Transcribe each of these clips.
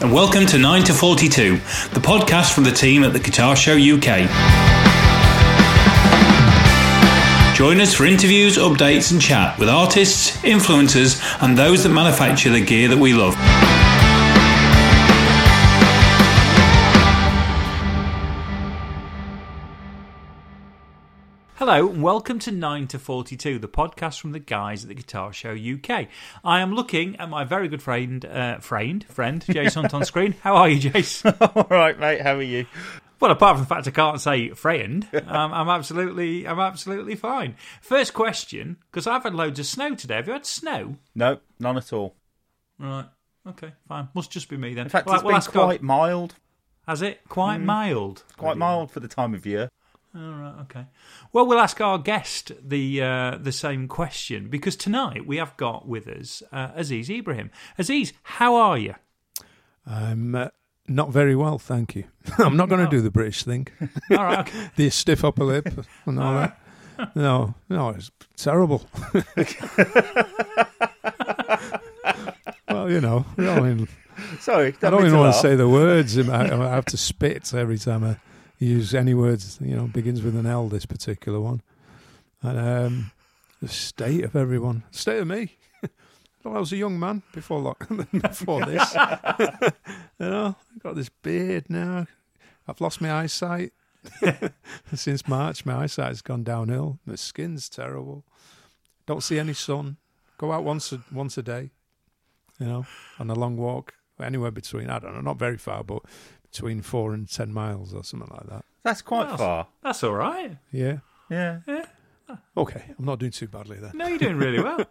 and welcome to 9 to 42, the podcast from the team at the Guitar Show UK. Join us for interviews, updates, and chat with artists, influencers, and those that manufacture the gear that we love. Hello, and welcome to 9 to 42, the podcast from the guys at the Guitar Show UK. I am looking at my very good friend, uh, friend, friend, Jason on screen. How are you, Jason? All right, mate. How are you? Well, apart from the fact I can't say friend, um, I'm absolutely, I'm absolutely fine. First question, because I've had loads of snow today. Have you had snow? No, none at all. Right. Okay. Fine. Must just be me then. In fact, Right, it's well, been ask God. quite mild. Has it? Quite mild. Quite mild for the time of year. All right, okay. Well, we'll ask our guest the uh, the same question because tonight we have got with us uh, Aziz Ibrahim. Aziz, how are you? I'm uh, not very well, thank you. I'm not going to do the British thing, All right, okay. the stiff upper lip and all that. No, no, it's terrible. well, you know, I don't Sorry, I don't even want to say the words. I, I have to spit every time I use any words. You know, begins with an L. This particular one, and um, the state of everyone, state of me. Well, I was a young man before lock- before this. you know, I've got this beard now. I've lost my eyesight since March. My eyesight's gone downhill. My skin's terrible. Don't see any sun. Go out once a, once a day. You know, on a long walk, anywhere between I don't know, not very far, but between four and ten miles or something like that. That's quite Well, far. That's all right. Yeah. Yeah. Okay, I'm not doing too badly then. No, you're doing really well.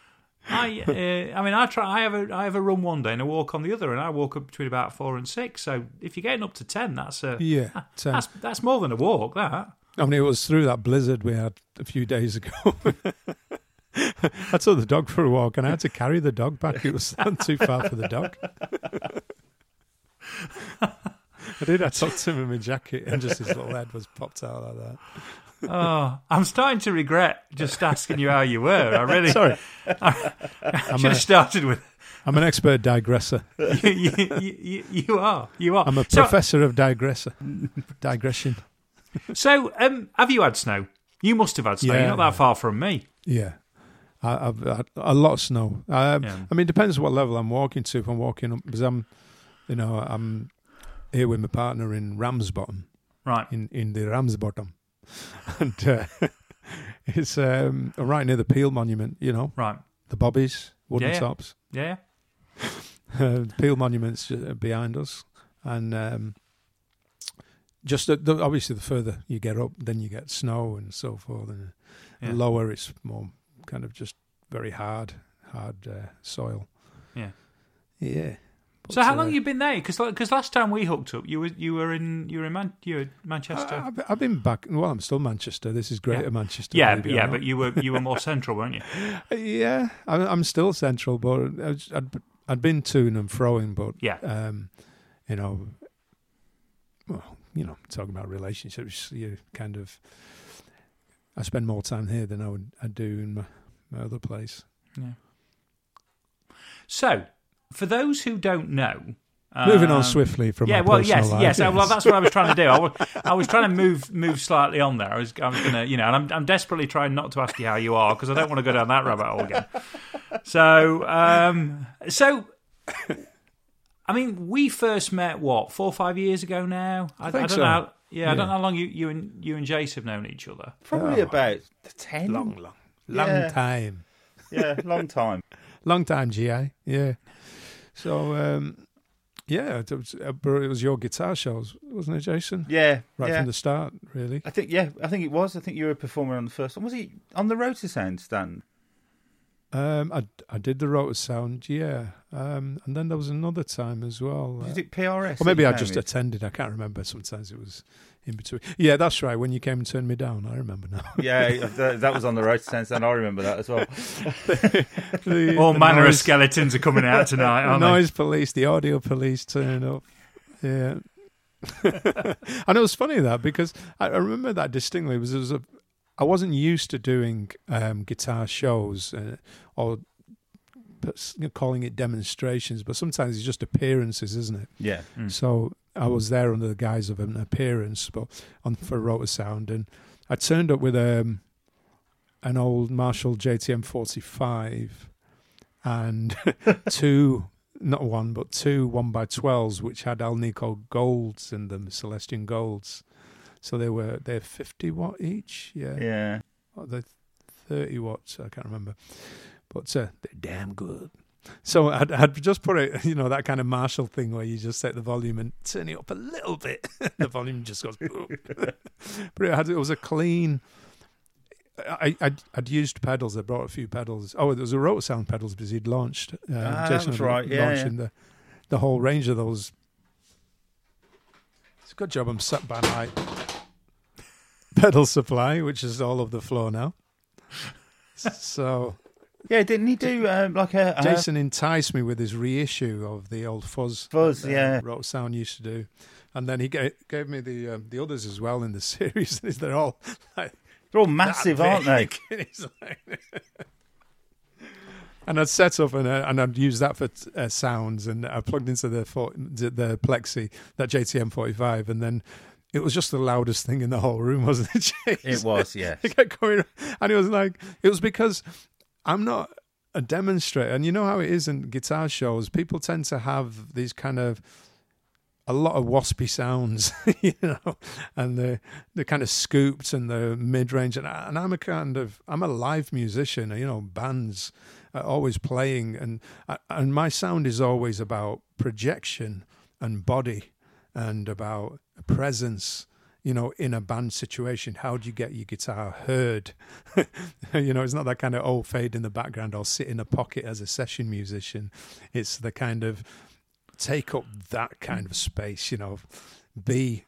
I, uh, I mean, I try. I have a, I have a run one day and a walk on the other, and I walk up between about four and six. So if you're getting up to ten, that's a Yeah, ten. that's that's more than a walk. That I mean, it was through that blizzard we had a few days ago. I took the dog for a walk, and I had to carry the dog back. It was too far for the dog. I did. I tucked him in my jacket, and just his little head was popped out like that. oh, I'm starting to regret just asking you how you were. I really Sorry, I I'm, should have started with I'm an expert digresser. you, you, you, you, are. You are. I'm a so, professor of digresser, digression. so um, have you had snow? You must have had snow. You're not that far from me. Yeah. I, I've had a lot of snow. Um, Yeah. I mean, it depends what level I'm walking to. If I'm walking up, because I'm, you know, I'm here with my partner in Ramsbottom, Right. in, in the Ramsbottom. And uh, it's um, right near the Peel Monument, you know, Right. the Bobbies, wooden Yeah. tops. Yeah. Uh, Peel Monument's uh, behind us. And um, just the, the, obviously, the further you get up, then you get snow and so forth. And Yeah. lower, it's more kind of just very hard, hard uh, soil. Yeah. Yeah. So how uh, long you been there? Because last time we hooked up, you were you were in you were in Man- you were Manchester. I, I've, I've been back. Well, I'm still Manchester. This is Greater Yeah. Manchester. yeah, or yeah, but you were you were more central, weren't you? Uh, yeah, I'm, I'm still central, but I was- I'd, I'd been to and froing, but Yeah. um, you know, well, you know, talking about relationships, you kind of, I spend more time here than I would I do in my, my other place. Yeah. So, for those who don't know, Moving on um, swiftly from yeah, my well, yes, life, yes. Well, that's what I was trying to do. I was, I was trying to move move slightly on there. I was, I was going to, you know, and I'm, I'm desperately trying not to ask you how you are because I don't want to go down that rabbit hole again. So, um, so, I mean, we first met what four or five years ago now. I, think don't so. know. How, yeah, I don't know how long you you and you and Jace have known each other. Probably Oh. about ten. long, long, long Yeah. time, Yeah, long time. long time, GI. Yeah. So, um, yeah, it was, uh, it was your guitar shows, wasn't it, Jason? Yeah, Right yeah. from the start, really. I think yeah, I think it was. I think you were a performer on the first one. Was he on the Rotosound stand? Um, I I did the Rotosound, yeah, um, and then there was another time as well. Was uh, it PRS? or maybe I just came in? attended. I can't remember. Sometimes it was in between. Yeah, that's right. When you came and turned me down, I remember now. Yeah, that, that was on the Rotosound and I remember that as well. the, All the manner of skeletons are coming out tonight, aren't noise police, the audio police turning up. Yeah. and it was funny that because I, I remember that distinctly. Was there was a I wasn't used to doing um, guitar shows uh, or calling it demonstrations, but sometimes it's just appearances, isn't it? Yeah. Mm. So I was there under the guise of an appearance, but on for Rotosound, and I turned up with um, an old Marshall JTM 45 and two, not one, but two one by twelves, which had Alnico golds in them, Celestion golds. So they were they're 50 watt each, yeah. Yeah. Oh, they're 30 watts, I can't remember. But uh, they're damn good. So I'd, I'd just put it, you know, that kind of Marshall thing where you just set the volume and turn it up a little bit. the volume just goes. but it, had, it was a clean. I, I'd, I'd used pedals. I brought a few pedals. Oh, there was a Rotosound pedals because he'd launched. Uh, Ah, that Jason was right, yeah, launching the the whole range of those. It's a good job I'm sat by my pedal supply, which is all over the floor now. So Yeah, didn't he do um, like a, a Jason enticed me with his reissue of the old Fuzz. Fuzz, that, yeah. Rock Sound used to do, and then he gave, gave me the um, the others as well in the series. They're all like They're all massive, aren't they? And he's like- and I'd set up and uh, and I'd use that for uh, sounds, and I plugged into the the Plexi that JTM forty five, and then. It was just the loudest thing in the whole room, wasn't it? It was, yeah. It kept going, and it was like it was because I'm not a demonstrator, and you know how it is in guitar shows. People tend to have these kind of a lot of waspy sounds, you know, and the the kind of scooped and the mid range, and, and I'm a kind of I'm a live musician, you know, bands are always playing, and uh, and my sound is always about projection and body, and about presence you know, in a band situation, how do you get your guitar heard? you know, it's not that kind of old fade in the background or sit in a pocket as a session musician. It's the kind of take up that kind of space, you know, be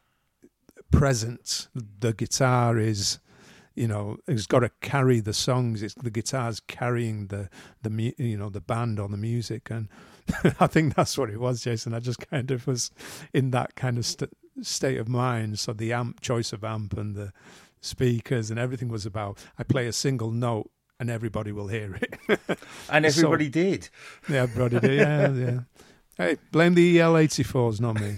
present. The guitar is, you know, it's got to carry the songs. It's the guitar's carrying the the you know the band on the music, and I think that's what it was, Jason. I just kind of was in that kind of st- state of mind. So the amp choice of amp and the speakers and everything was about I play a single note and everybody will hear it. And So- everybody did. yeah, everybody did. Yeah, yeah. Hey, blame the EL eighty fours, not me.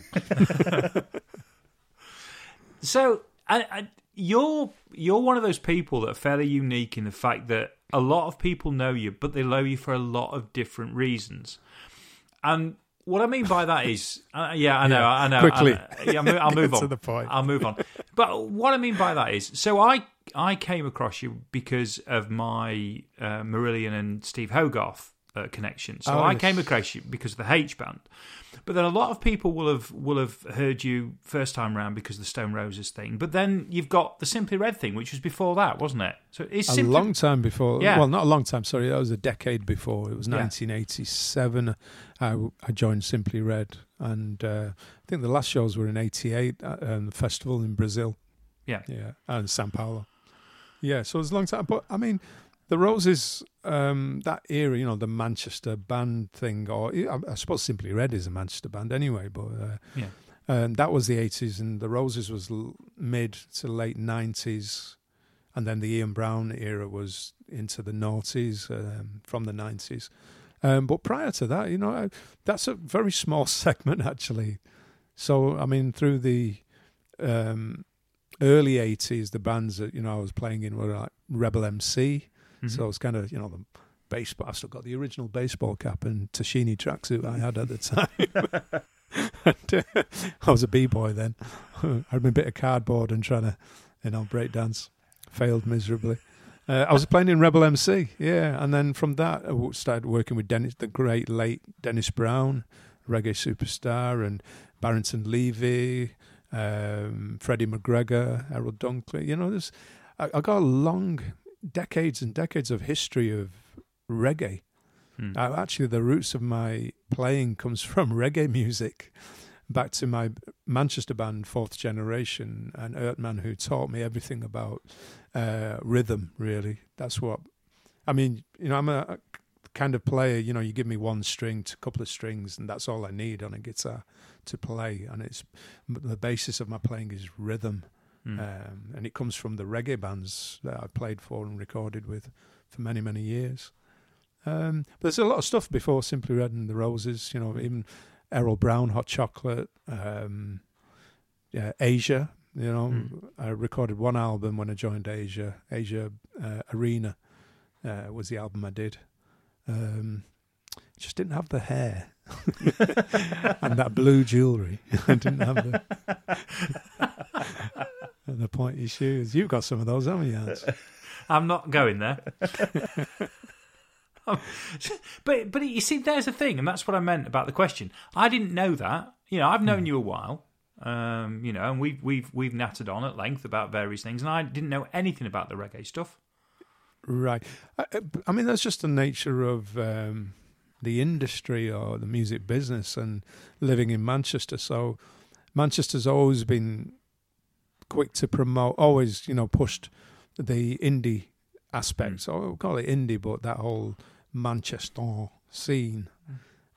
So, I, I, you're you're one of those people that are fairly unique in the fact that a lot of people know you, but they know you for a lot of different reasons. And what I mean by that is, uh, yeah, I know, Yeah, I know. quickly. I yeah, I'll move, I'll move Get on. to the point. I'll move on. But what I mean by that is, so I I came across you because of my uh, Marillion and Steve Hogarth uh, connection. So Oh, I yes. came across you because of the H band. But then a lot of people will have will have heard you first time round because of the Stone Roses thing. But then you've got the Simply Red thing, which was before that, wasn't it? So it's a Simply long time before. Yeah. Well, not a long time. Sorry, that was a decade before. It was Yeah. 1987. I, I joined Simply Red, and uh, I think the last shows were in '88 at um, the festival in Brazil. Yeah. yeah, and Sao Paulo. Yeah, so it was a long time. But I mean, the Roses, um, that era, you know, the Manchester band thing, or I, I suppose Simply Red is a Manchester band anyway. But uh, Yeah. um, that was the 80s, and the Roses was l- mid to late 90s, and then the Ian Brown era was into the noughties um, from the 90s. Um, but prior to that, you know, I, that's a very small segment actually. So I mean, through the um, early 80s, the bands that you know I was playing in were like Rebel MC. Mhm. So it's kind of you know the baseball. I've still got the original baseball cap and Tashini tracksuit I had at the time. and, uh, I was a b boy then. I had a bit of cardboard and trying to you know break dance. Failed miserably. Uh, I was playing in Rebel MC, yeah, and then from that I started working with Dennis, the great late Dennis Brown, reggae superstar, and Barrington Levy, um, Freddie McGregor, Errol Dunkley. You know, there's I, I got a long decades and decades of history of reggae. Hmm. Uh, actually, the roots of my playing comes from reggae music. Back to my Manchester band, Fourth Generation, and Ertman, who taught me everything about uh, rhythm. Really, that's what. I mean, you know, I'm a, a kind of player. You know, you give me one string, a couple of strings, and that's all I need on a guitar to play. And it's the basis of my playing is rhythm, Mm. um, and it comes from the reggae bands that I played for and recorded with for many, many years. Um, but there's a lot of stuff before Simply Red and the Roses. You know, even Errol Brown, Hot Chocolate, um, yeah, Asia. You know, Mm. I recorded one album when I joined Asia. Asia uh, Arena uh, was the album I did. Um, just didn't have the hair and that blue jewellery. I didn't have the and the pointy shoes. You've got some of those, haven't you? Hans? I'm not going there. but but you see, there's the thing, and that's what I meant about the question. I didn't know that. You know, I've known you a while. Um, you know, and we've we've we've nattered on at length about various things, and I didn't know anything about the reggae stuff. Right. I, I mean, that's just the nature of um, the industry or the music business and living in Manchester. So Manchester's always been quick to promote, always, you know, pushed the indie aspects. Or we'll call it indie, but that whole Manchester scene.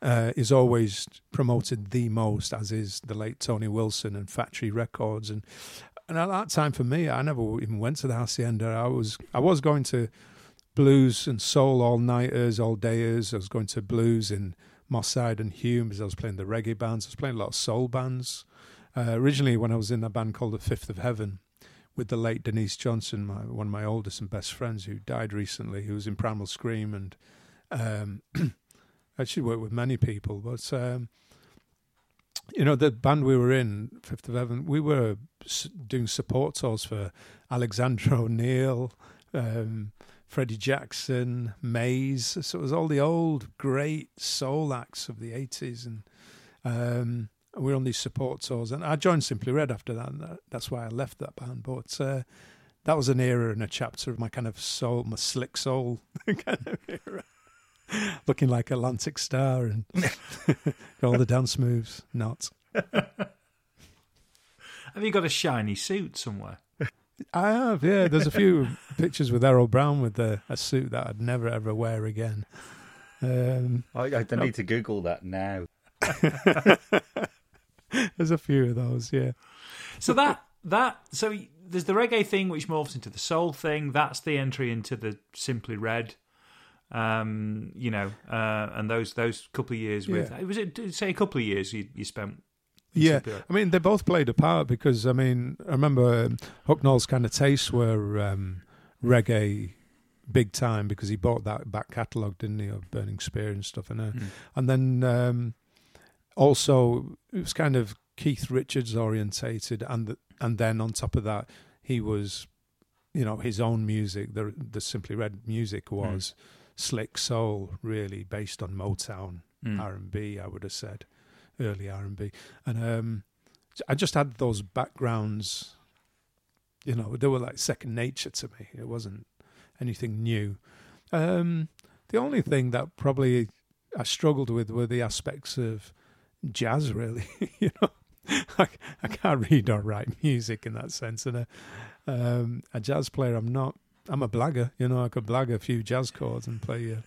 Uh, is always promoted the most, as is the late Tony Wilson and Factory Records, and and at that time for me, I never even went to the hacienda. I was I was going to blues and soul all nighters, all dayers. I was going to blues in Moss Side and Hulme because I was playing the reggae bands. I was playing a lot of soul bands. Uh, originally, when I was in a band called the Fifth of Heaven with the late Denise Johnson, my, one of my oldest and best friends who died recently, who was in Primal Scream, and um, actually worked with many people, but. Um, you know the band we were in fifth of heaven we were doing support tours for alexander o'neal um, freddie jackson maze so it was all the old great soul acts of the 80s and um, we were on these support tours and i joined simply red after that and that's why i left that band but uh, that was an era and a chapter of my kind of soul my slick soul kind of era looking like atlantic starr and all the dance moves not Have you got a shiny suit somewhere? I have, yeah. There's a few pictures with Errol Brown with the, a suit that I'd never ever wear again. Um, I, I need to Google that now. there's a few of those, yeah. So that that so there's the reggae thing which morphs into the soul thing. That's the entry into the simply red. Um, you know, uh, and those those couple of years with Yeah. was it say a couple of years you you spent. Yeah, I mean, they both played a part because, I mean, I remember um, Hucknall's kind of tastes were um, reggae big time because he bought that back catalogue, didn't he, of Burning Spear and stuff. And, uh, Mm. and then um, also it was kind of Keith Richards orientated, and the, and then on top of that, he was, you know, his own music. The the Simply Red music was slick soul, really based on Motown Mm. R and B. I would have said early R and B, and um, I just had those backgrounds. You know, they were like second nature to me. It wasn't anything new. Um, the only thing that probably I struggled with were the aspects of jazz. Really, you know, I, I can't read or write music in that sense, and a, um, a jazz player, I'm not. I'm a blagger, you know. I could blag a few jazz chords and play a,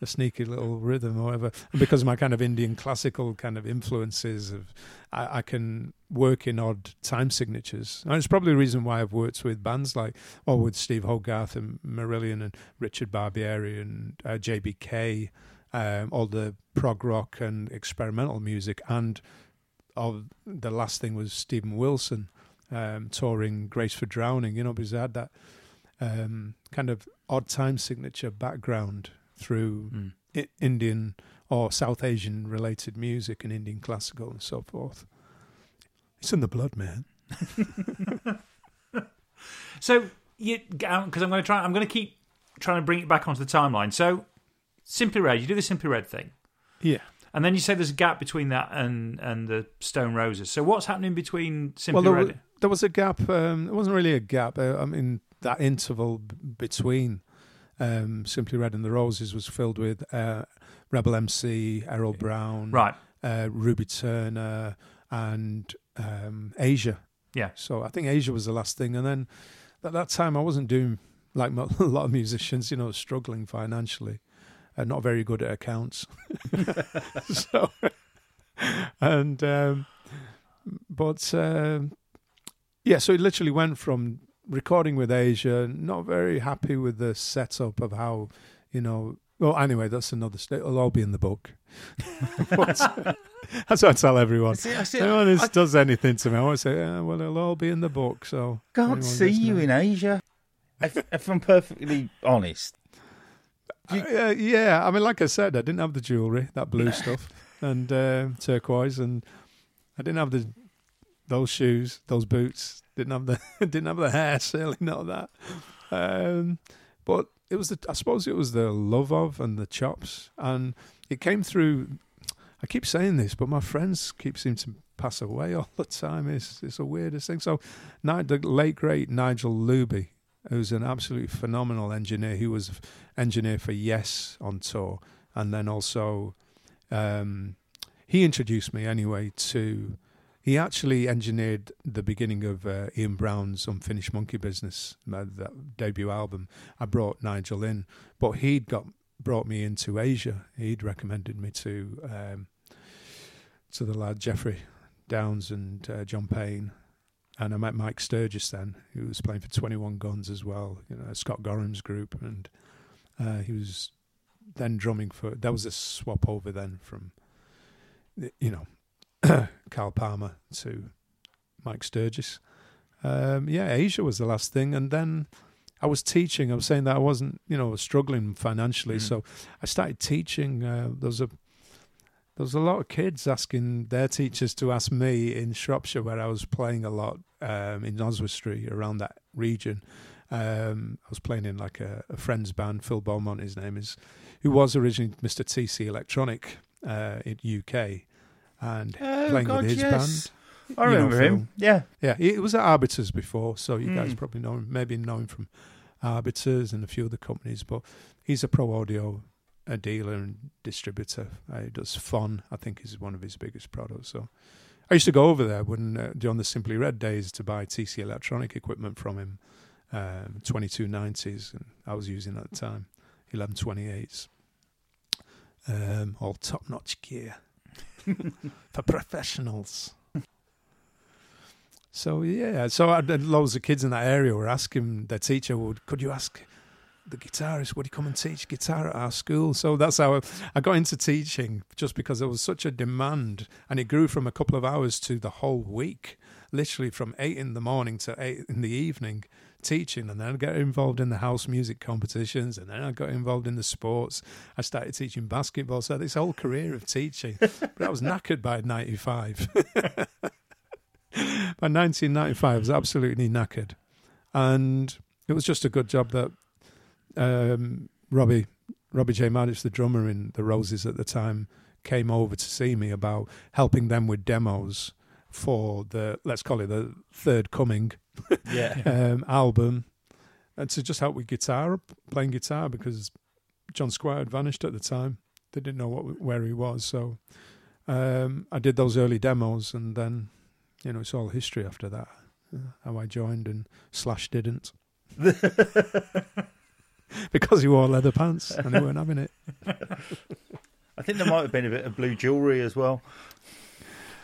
a sneaky little rhythm or whatever. And because my kind of Indian classical kind of influences, of I, I can work in odd time signatures. And it's probably the reason why I've worked with bands like, or with Steve Hogarth and Marillion and Richard Barbieri and uh, JBK, um, all the prog rock and experimental music, and of the last thing was Steven Wilson um, touring Grace for Drowning. You know, because I had that um, kind of odd time signature background through Mm. I- Indian or South Asian related music and Indian classical and so forth. It's in the blood, man. So you because I'm going to try. I'm going to keep trying to bring it back onto the timeline. So simply red, you do the simply red thing, Yeah. and then you say there's a gap between that and and the Stone Roses. So what's happening between simply well, there, red? wa- there was a gap. Um, it wasn't really a gap. Uh, I mean, that interval b- between um, Simply Red and the Roses was filled with uh, Rebel MC, Errol Brown, right. uh, Ruby Turner, and um, Asia. Yeah. So I think Asia was the last thing, and then at that time I wasn't doing like a lot of musicians, you know, struggling financially, and not very good at accounts. so, and um, but um, yeah, so it literally went from recording with Asia, not very happy with the setup of how you know Well, anyway, that's another. St- it'll all be in the book. But that's what I tell everyone. See, I see, Anyone who does anything to me, I always say, yeah, "Well, it'll all be in the book." So can't see you in Asia. If, if I'm perfectly honest, Uh, yeah, I mean, like I said, I didn't have the jewelry, that blue stuff, and uh, turquoise, and I didn't have the those shoes, those boots. Didn't have the didn't have the hair, certainly not that. Um, but it was the I suppose it was the love of and the chops, and it came through. I keep saying this, but my friends keep seem to pass away all the time. It's it's the weirdest thing. So, the late great Nigel Luby, who's an absolutely phenomenal engineer, He was engineer for Yes on tour, and then also um, he introduced me anyway to. He actually engineered the beginning of uh, Ian Brown's Unfinished Monkey Business, uh, that debut album. I brought Nigel in, but he'd got brought me into Asia. He'd recommended me to um, to the lad Geoffrey Downes and uh, John Payne, and I met Mike Sturgis then, who was playing for Twenty One Guns as well. You know, Scott Gorham's group, and uh, he was then drumming for. There was a swap over then from, you know, Carl Palmer to Mike Sturgis. Um, yeah, Asia was the last thing, and then I was teaching. I was saying that I wasn't, you know, struggling financially, Mm. so I started teaching. Uh, there was a there was a lot of kids asking their teachers to ask me in Shropshire, where I was playing a lot um, in Oswestry around that region. Um, I was playing in like a, a friend's band, Phil Beaumont, his name is, who was originally Mr. TC Electronic uh, in UK, and oh playing God, with his yes. band. I remember Phil. him. Yeah, Yeah, he- it was at Arbiters before, so you guys Mm. probably know him, maybe know him from Arbiters and a few other companies. But he's a pro audio a dealer and distributor. Uh, he does Fon, I think, is one of his biggest products. So I used to go over there when uh, during the Simply Red days to buy TC Electronic equipment from him, um, 2290s, and I was using at the time 1128s. Um, all top notch gear for professionals. So yeah, so I had loads of kids in that area were asking their teacher, "Would could you ask the guitarist would he come and teach guitar at our school?" So that's how I, got into teaching, just because there was such a demand, and it grew from a couple of hours to the whole week, literally from eight in the morning to eight in the evening, teaching, and then I got involved in the house music competitions, and then I got involved in the sports. I started teaching basketball, so this whole career of teaching, but I was knackered by '95. by 1995, I was absolutely knackered, and it was just a good job that um, Robbie Robbie J. Maddix, the drummer in the Roses at the time, came over to see me about helping them with demos for the let's call it the Third Coming yeah. um, album, and to just help with guitar, playing guitar because John Squire had vanished at the time. They didn't know what where he was, so um, I did those early demos, and then you know it's all history after that. uh, How I joined and Slash didn't because he wore leather pants and they weren't having it. I think there might have been a bit of blue jewellery as well.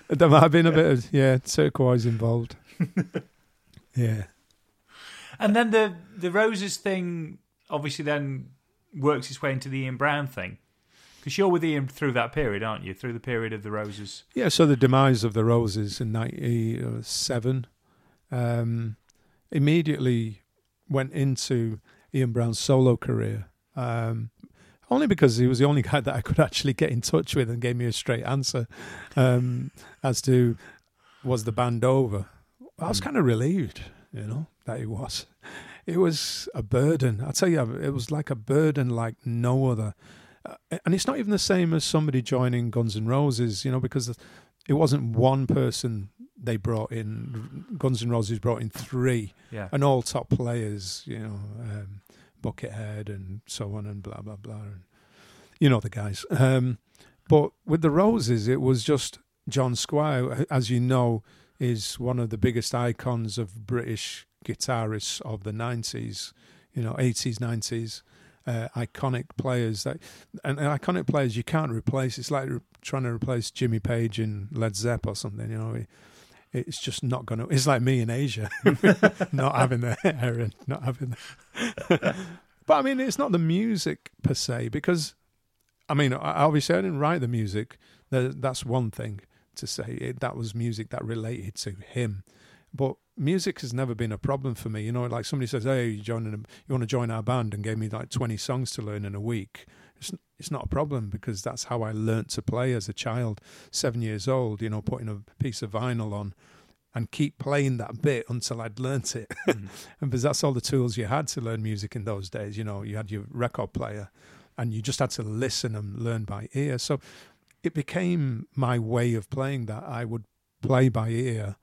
There might have been a bit of yeah turquoise involved. Yeah. And then the the roses thing obviously then works its way into the Ian Brown thing. Because you're with Ian through that period, aren't you? Through the period of the roses. Yeah, so the demise of the Roses in '97 um, immediately went into Ian Brown's solo career. Um, only because he was the only guy that I could actually get in touch with and gave me a straight answer um, as to was the band over. I was Mm. kind of relieved, you know, that it was. It was a burden. I tell you, it was like a burden like no other. Uh, and it's not even the same as somebody joining Guns N' Roses, you know, because it wasn't one person they brought in. Guns N' Roses brought in three, Yeah. and all top players, you know, um, Buckethead and so on and blah blah blah, and you know the guys. Um, but with the Roses, it was just John Squire, as you know, is one of the biggest icons of British guitarists of the nineties, you know, eighties, nineties. Uh, iconic players that and, and iconic players you can't replace. It's like re- trying to replace Jimmy Page in Led Zepp or something. You know, it's just not going to. It's like me in Asia, not having the hair and not having. The, But I mean, it's not the music per se, because I mean, obviously, I didn't write the music. Tha- That's one thing to say. It, that was music that related to him. But music has never been a problem for me. You know, like somebody says, "Hey, you joining? A, you want to join our band?" and gave me like twenty songs to learn in a week. It's not a problem because that's how I learnt to play as a child, seven years old. You know, putting a piece of vinyl on and keep playing that bit until I'd learnt it. Mm-hmm. and because that's all the tools you had to learn music in those days. You know, you had your record player, and you just had to listen and learn by ear. So it became my way of playing that. I would play by ear,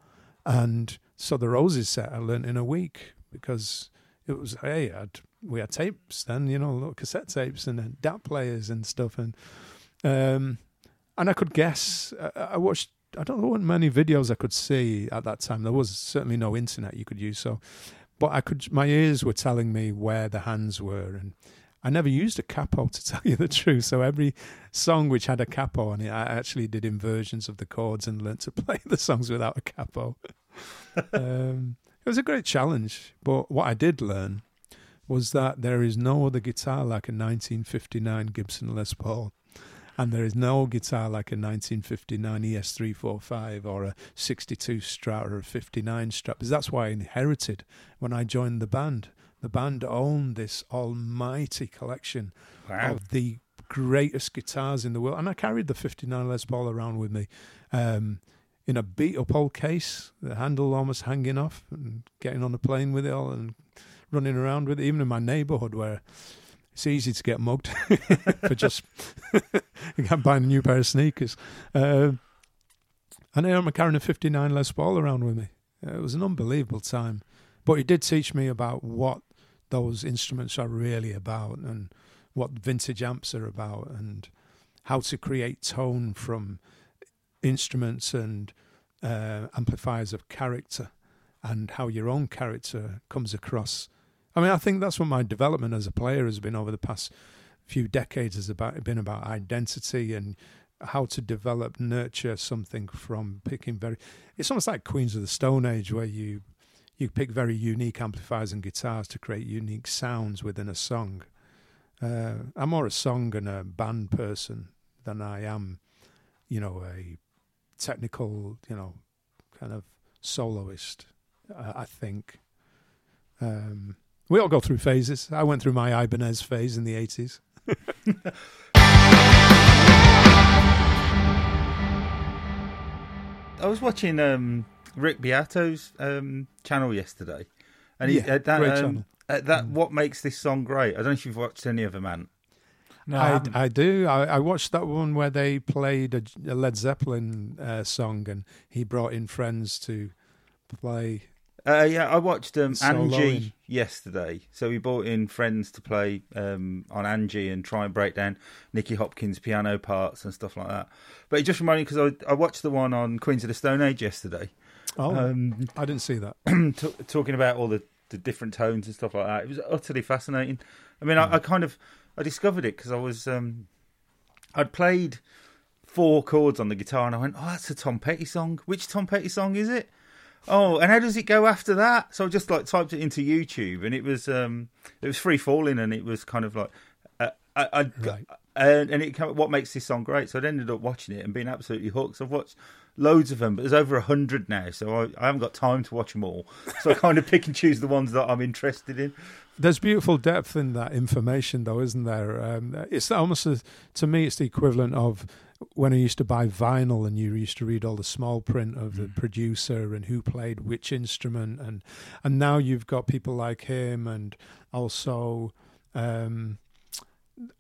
and so the Roses set I learnt in a week because it was hey, I'd, we had tapes then, you know, little cassette tapes and then DAT players and stuff, and um, and I could guess. I, I watched. I don't know what many videos I could see at that time. There was certainly no internet you could use, so but I could. My ears were telling me where the hands were, and I never used a capo to tell you the truth. So every song which had a capo on it, I actually did inversions of the chords and learnt to play the songs without a capo. um, it was a great challenge, but what I did learn was that there is no other guitar like a 1959 Gibson Les Paul. And there is no guitar like a 1959 ES345 or a 62 Strat or a 59 Strat. Because that's why I inherited when I joined the band. The band owned this almighty collection Wow. of the greatest guitars in the world. And I carried the 59 Les Paul around with me um, in a beat up old case, the handle almost hanging off, and getting on a plane with it all and running around with even in my neighbourhood where it's easy to get mugged for just buying a new pair of sneakers. Uh, and here I'm carrying a 59 Les Paul around with me. Uh, It was an unbelievable time. But it did teach me about what those instruments are really about and what vintage amps are about and how to create tone from instruments and uh, amplifiers of character and how your own character comes across. I mean, I think that's what my development as a player has been over the past few decades has about been about identity and how to develop, nurture something from picking very. It's almost like Queens of the Stone Age, where you you pick very unique amplifiers and guitars to create unique sounds within a song. Uh, I'm more a song and a band person than I am, you know, a technical, you know, kind of soloist. Uh, I think. Um, we all go through phases. I went through my Ibanez phase in the 80s. I was watching um, Rick Beato's um, channel yesterday, and he, Yeah, uh, that, great um, channel. uh, that what makes this song great. I don't know if you've watched any of them, man. No, I I. I do. I, I watched that one where they played a, a Led Zeppelin uh, song and he brought in friends to play. Uh, yeah, I watched um. Angie yesterday. So we brought in friends to play um, on Angie and try and break down Nicky Hopkins' piano parts and stuff like that. But it just reminded me because I, I watched the one on Queens of the Stone Age yesterday, Oh, um, I didn't see that. t- talking about all the, the different tones and stuff like that. It was utterly fascinating. I mean, I, I kind of I discovered it because I was um, I'd played four chords on the guitar and I went, oh, that's a Tom Petty song. Which Tom Petty song is it? Oh, and how does it go after that? So I just like typed it into YouTube and it was um, it was free falling and it was kind of like uh, I, I, Right. and, and it came, what makes this song great. So I ended up watching it and being absolutely hooked. So I've watched loads of them, but there's over a hundred now, so I, I haven't got time to watch them all. So I kind of pick and choose the ones that I'm interested in. There's beautiful depth in that information, though, isn't there? Um, it's almost a, to me, it's the equivalent of when I used to buy vinyl and you used to read all the small print of the producer and who played which instrument, and and now you've got people like him and also. Um,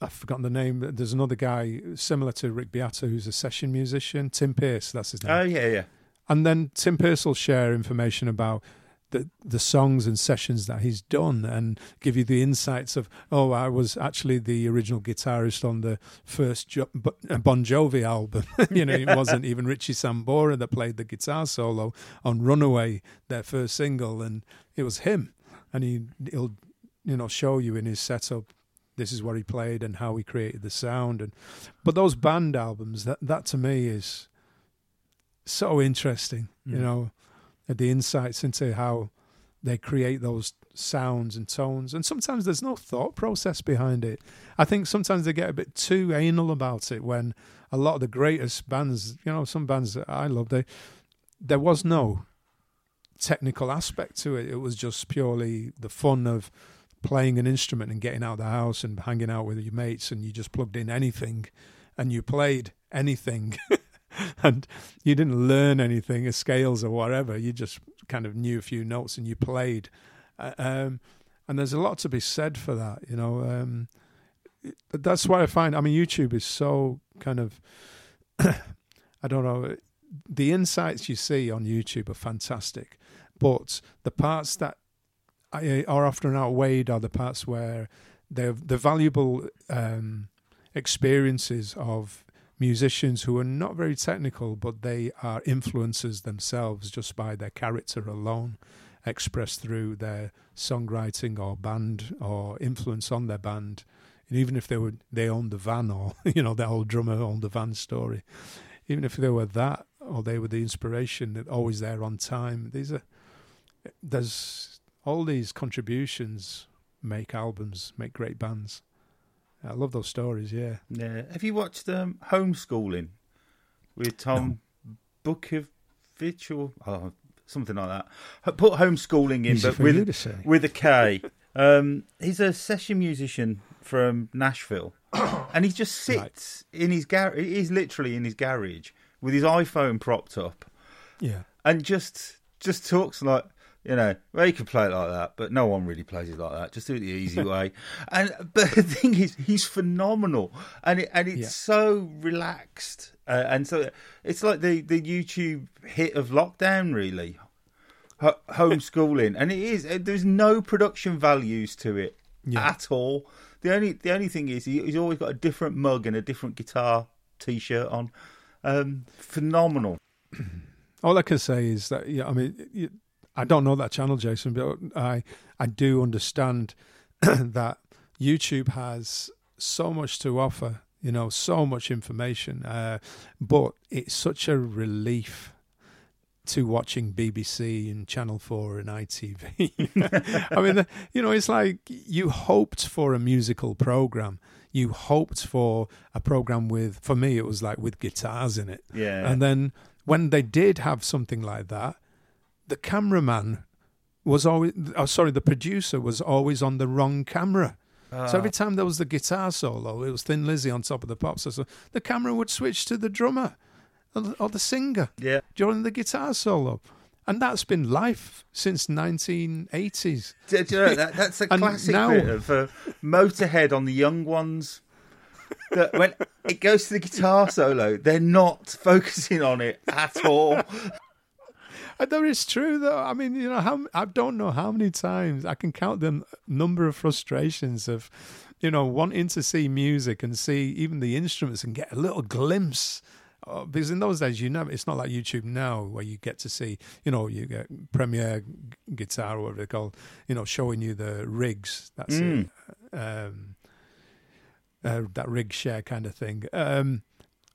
I've forgotten the name. There's another guy similar to Rick Beato who's a session musician, Tim Pierce. That's his name. Oh yeah, yeah. and then Tim Pierce will share information about the the songs and sessions that he's done and give you the insights of oh I was actually the original guitarist on the first jo- uh, Bon Jovi album. You know it wasn't even Richie Sambora that played the guitar solo on Runaway their first single and it was him. And he he'll you know show you in his setup this is what he played and how he created the sound. And but those band albums that that to me is so interesting you Mm. know the insights into how they create those sounds and tones, and sometimes there's no thought process behind it. I think sometimes they get a bit too anal about it. When a lot of the greatest bands, you know, some bands that I love, they there was no technical aspect to it. It was just purely the fun of playing an instrument and getting out of the house and hanging out with your mates, and you just plugged in anything and you played anything. and you didn't learn anything, scales or whatever. You just kind of knew a few notes and you played. Uh, um, and there's a lot to be said for that, you know. Um, that's why I find. I mean, YouTube is so kind of. I don't know. The insights you see on YouTube are fantastic, but the parts that are often outweighed are the parts where the the valuable um, experiences of musicians who are not very technical, but they are influencers themselves just by their character alone, expressed through their songwriting or band or influence on their band. And even if they were they owned the van or you know the old drummer owned the van story, even if they were that or they were the inspiration that always there on time. These are there's all these contributions make albums, make great bands. I love those stories. Yeah. Yeah. Have you watched um, Homeschooling with Tom no. Bukovac or oh, something like that? Put homeschooling in, Easy but with with a K. Um, he's a session musician from Nashville, and he just sits right. in his garage. He's literally in his garage with his iPhone propped up. Yeah. And just just talks like you know, well, you can play it like that, but no one really plays it like that. Just do it the easy way. And but the thing is, he's phenomenal, and it, and it's yeah. so relaxed, uh, and so it's like the the YouTube hit of lockdown, really. H- homeschooling, and it is. There's no production values to it yeah. at all. The only the only thing is he, he's always got a different mug and a different guitar t-shirt on. Um, phenomenal. All I can say is that yeah, I mean I don't know that channel, Jason, but I I do understand that YouTube has so much to offer. You know, so much information, uh, but it's such a relief to watching BBC and Channel 4 and ITV. I mean, you know, it's like you hoped for a musical program. You hoped for a program with, for me, it was like with guitars in it. Yeah. And then when they did have something like that, the cameraman was always, oh, sorry, the producer was always on the wrong camera. Uh, so every ah. time there was the guitar solo, it was Thin Lizzy on top of the pop. So the camera would switch to the drummer or the singer yeah. during the guitar solo. And that's been life since 1980s. Do, you know, that, that's a classic now, bit of uh, Motorhead on the young ones. That when it goes to the guitar solo, they're not focusing on it at all. That is true, though. I mean, you know, how I don't know how many times I can count the number of frustrations of, you know, wanting to see music and see even the instruments and get a little glimpse. Uh, because in those days, you know, it's not like YouTube now where you get to see, you know, you get Premier Guitar or whatever they're called, you know, showing you the rigs. That's mm. it. Um, uh, that rig share kind of thing. Um,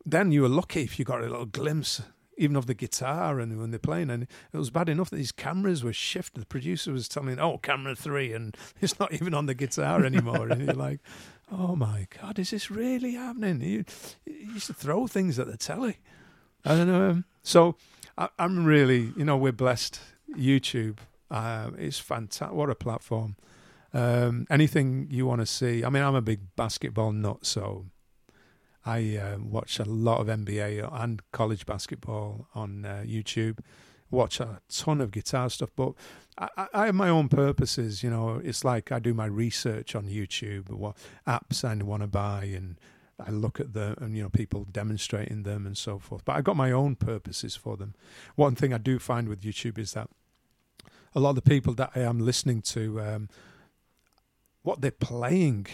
then you were lucky if you got a little glimpse even of the guitar and when they're playing. And it was bad enough that these cameras were shifted. The producer was telling, "Oh, camera three, and it's not even on the guitar anymore." and you're like, "Oh my god, is this really happening?" You, used to throw things at the telly. I don't know. Um, so I, am really, you know, we're blessed. YouTube uh, is fantastic. What a platform. Um, anything you want to see. I mean, I'm a big basketball nut, so I uh, watch a lot of NBA and college basketball on uh, YouTube. Watch a ton of guitar stuff, but I, I, have my own purposes. You know, it's like I do my research on YouTube, what apps I want to buy, and I look at them, and you know, people demonstrating them and so forth. But I've got my own purposes for them. One thing I do find with YouTube is that a lot of the people that I am listening to, um, what they're playing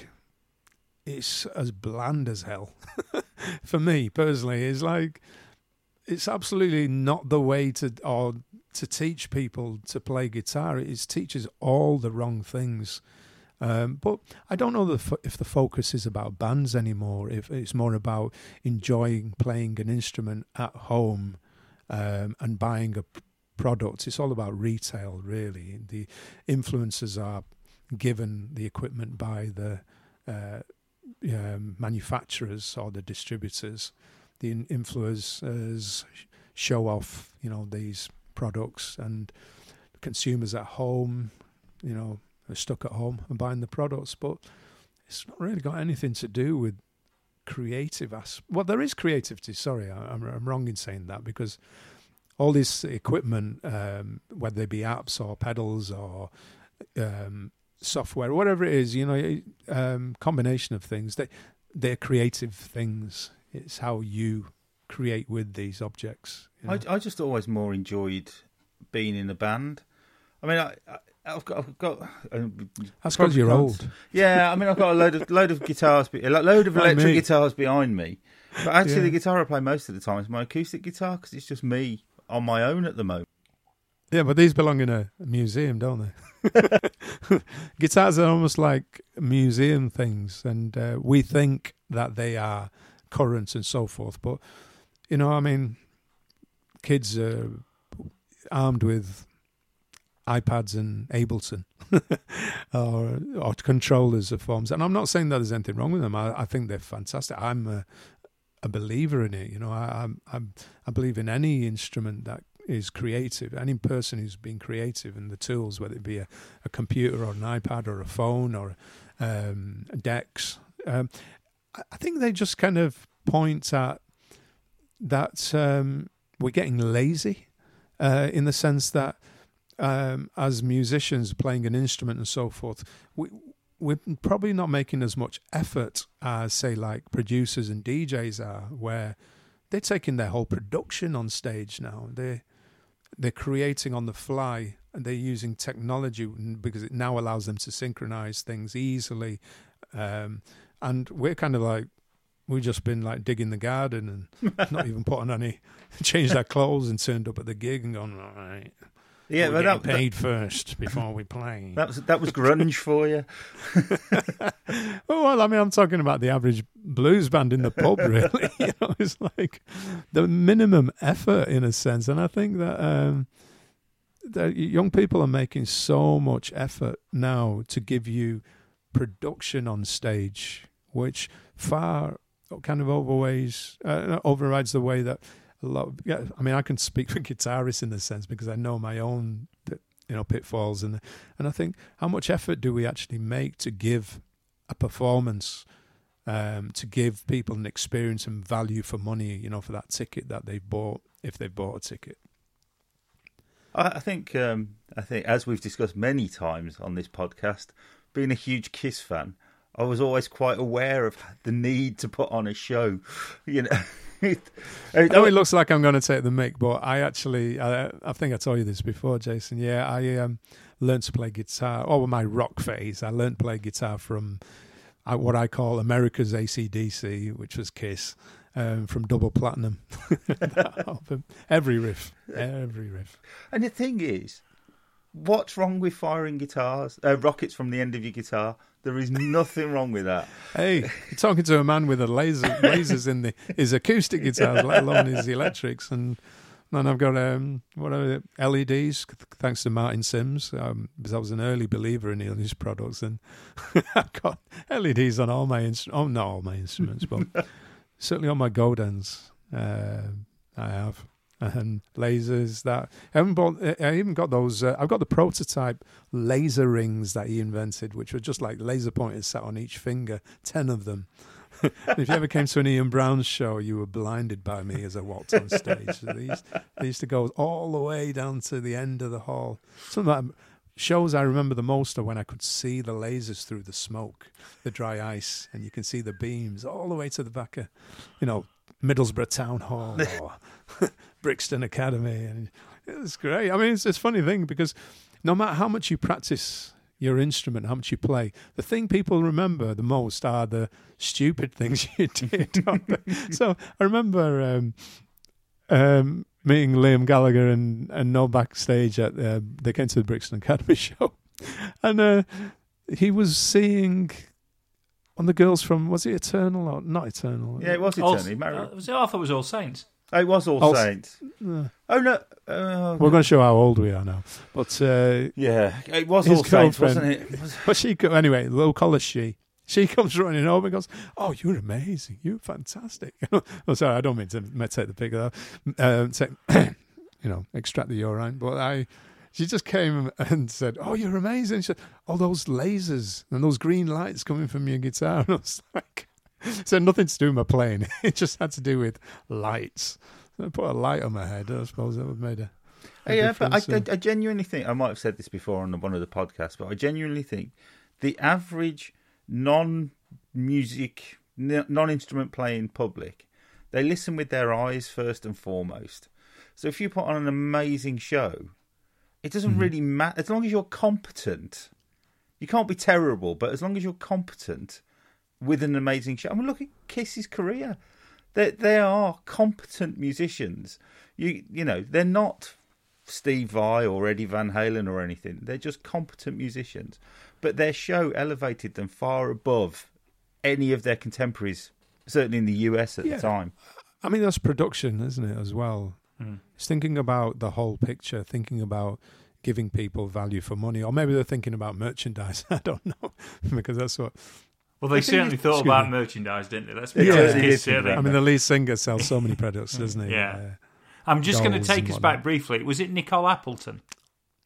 it's as bland as hell. For me personally, it's like it's absolutely not the way to or to teach people to play guitar. It teaches all the wrong things. Um, but I don't know if the focus is about bands anymore. If it's more about enjoying playing an instrument at home um, and buying a products. It's all about retail, really. The influencers are given the equipment by the uh, um, manufacturers or the distributors. The influencers show off, you know, these products, and consumers at home, you know, are stuck at home and buying the products. But it's not really got anything to do with creative as well there is creativity sorry I, am I'm wrong in saying that because all this equipment um, whether they be apps or pedals or um, software whatever it is you know um, combination of things they they're creative things it's how you create with these objects you know? I, I just always more enjoyed being in a band. I mean, I, I, I've got, I've got. Um, that's because you're old Yeah, I mean, I've got a load of load of guitars, be- a load of electric me. guitars behind me. But actually, Yeah. the guitar I play most of the time is my acoustic guitar because it's just me on my own at the moment. Yeah, but these belong in a museum, don't they? Guitars are almost like museum things, and uh, we think that they are current and so forth. But you know, I mean, kids are armed with iPads and Ableton or, or controllers of forms, and I'm not saying that there's anything wrong with them. I, I think they're fantastic. I'm a, a believer in it. You know, I, I'm I believe in any instrument that is creative. Any person who's been creative and the tools, whether it be a, a computer or an iPad or a phone or um, decks, um, I, think they just kind of point at that um, we're getting lazy uh, in the sense that um, as musicians playing an instrument and so forth, we, we're probably not making as much effort as, say, like producers and DJs are, where they're taking their whole production on stage now. They're they're creating on the fly and they're using technology because it now allows them to synchronize things easily. Um, and we're kind of like we've just been like digging the garden and not even put on any changed our clothes and turned up at the gig and gone all right. Yeah, we're that, paid first before we play. that, that was that was grunge for you. Oh, well, I mean, I'm talking about the average blues band in the pub, really. you know, it's like the minimum effort in a sense, and I think that um, that young people are making so much effort now to give you production on stage, which far kind of overweighs, uh, overrides the way that a lot. Yeah, I mean, I can speak for guitarists in this sense because I know my own, you know, pitfalls, and and I think how much effort do we actually make to give a performance um, to give people an experience and value for money, you know, for that ticket that they've bought if they've bought a ticket. I, I think um, I think as we've discussed many times on this podcast, being a huge Kiss fan, I was always quite aware of the need to put on a show. You know, I know it looks like I'm going to take the mic, but I actually, I, I think I told you this before, Jason. Yeah, I um, learned to play guitar. Oh, my rock phase, I learned to play guitar from uh, what I call America's ACDC, which was Kiss, um, from Double Platinum. Album. Every riff, every riff. And the thing is, what's wrong with firing guitars, uh, rockets from the end of your guitar? There is nothing wrong with that. Hey, you're talking to a man with a laser lasers in the his acoustic guitars, let alone his electrics, and and I've got um what are LEDs thanks to Martin Sims um, because I was an early believer in his products, and I've got LEDs on all my instruments. Oh, not all my instruments, but certainly on my Godins. Uh, I have and lasers that I haven't bought. I even got those. Uh, I've got the prototype laser rings that he invented, which were just like laser pointers sat on each finger, ten of them. If you ever came to an Ian Brown show, you were blinded by me as I walked on stage. So they, used, they used to go all the way down to the end of the hall. Some of the shows I remember the most are when I could see the lasers through the smoke, the dry ice, and you can see the beams all the way to the back of, you know, Middlesbrough Town Hall or Brixton Academy, and it was great. I mean, it's this funny thing because no matter how much you practice your instrument, how much you play, the thing people remember the most are the stupid things you did. so I remember um, um, meeting Liam Gallagher and and no backstage at uh, they came to the Brixton Academy show, and uh, he was seeing. On the girls from was it Eternal or not Eternal? Yeah, it was All- eternally. Mar- uh, was it? I thought it was All Saints. It was All, All- Saints. Uh, Oh no. Uh, we're going to show how old we are now. But uh, yeah, it was All Saints, wasn't it? Was- But she, anyway, call her she. She comes running over and goes, "Oh, you're amazing! You're fantastic!" oh, sorry, I don't mean to take the pick of that. Um, take, you know, extract the urine. But I, she just came and said, "Oh, you're amazing!" She said, "All those lasers and those green lights coming from your guitar." And I was like, "So nothing to do with my playing. It just had to do with lights." So I put a light on my head. I suppose that would have made a. a yeah, but I, I, I genuinely think I might have said this before on one of the podcasts, but I genuinely think the average non-music, non-instrument playing public, they listen with their eyes first and foremost. So if you put on an amazing show, it doesn't Mhm. really matter as long as you're competent. You can't be terrible, but as long as you're competent with an amazing show. I mean, look at Kiss's career. They they are competent musicians. You you know they're not Steve Vai or Eddie Van Halen or anything. They're just competent musicians. But their show elevated them far above any of their contemporaries, certainly in the US at Yeah. the time. I mean, that's production, isn't it, as well? Mm. It's thinking about the whole picture, thinking about giving people value for money, or maybe they're thinking about merchandise. I don't know, because that's what. Well, they certainly thought excuse about me. merchandise, didn't they? Let's They be honest. totally Kiss certainly- I mean, the lead singer sells so many products, doesn't he? Yeah. Uh, I'm just going to take us whatnot. back briefly. Was it Nicole Appleton?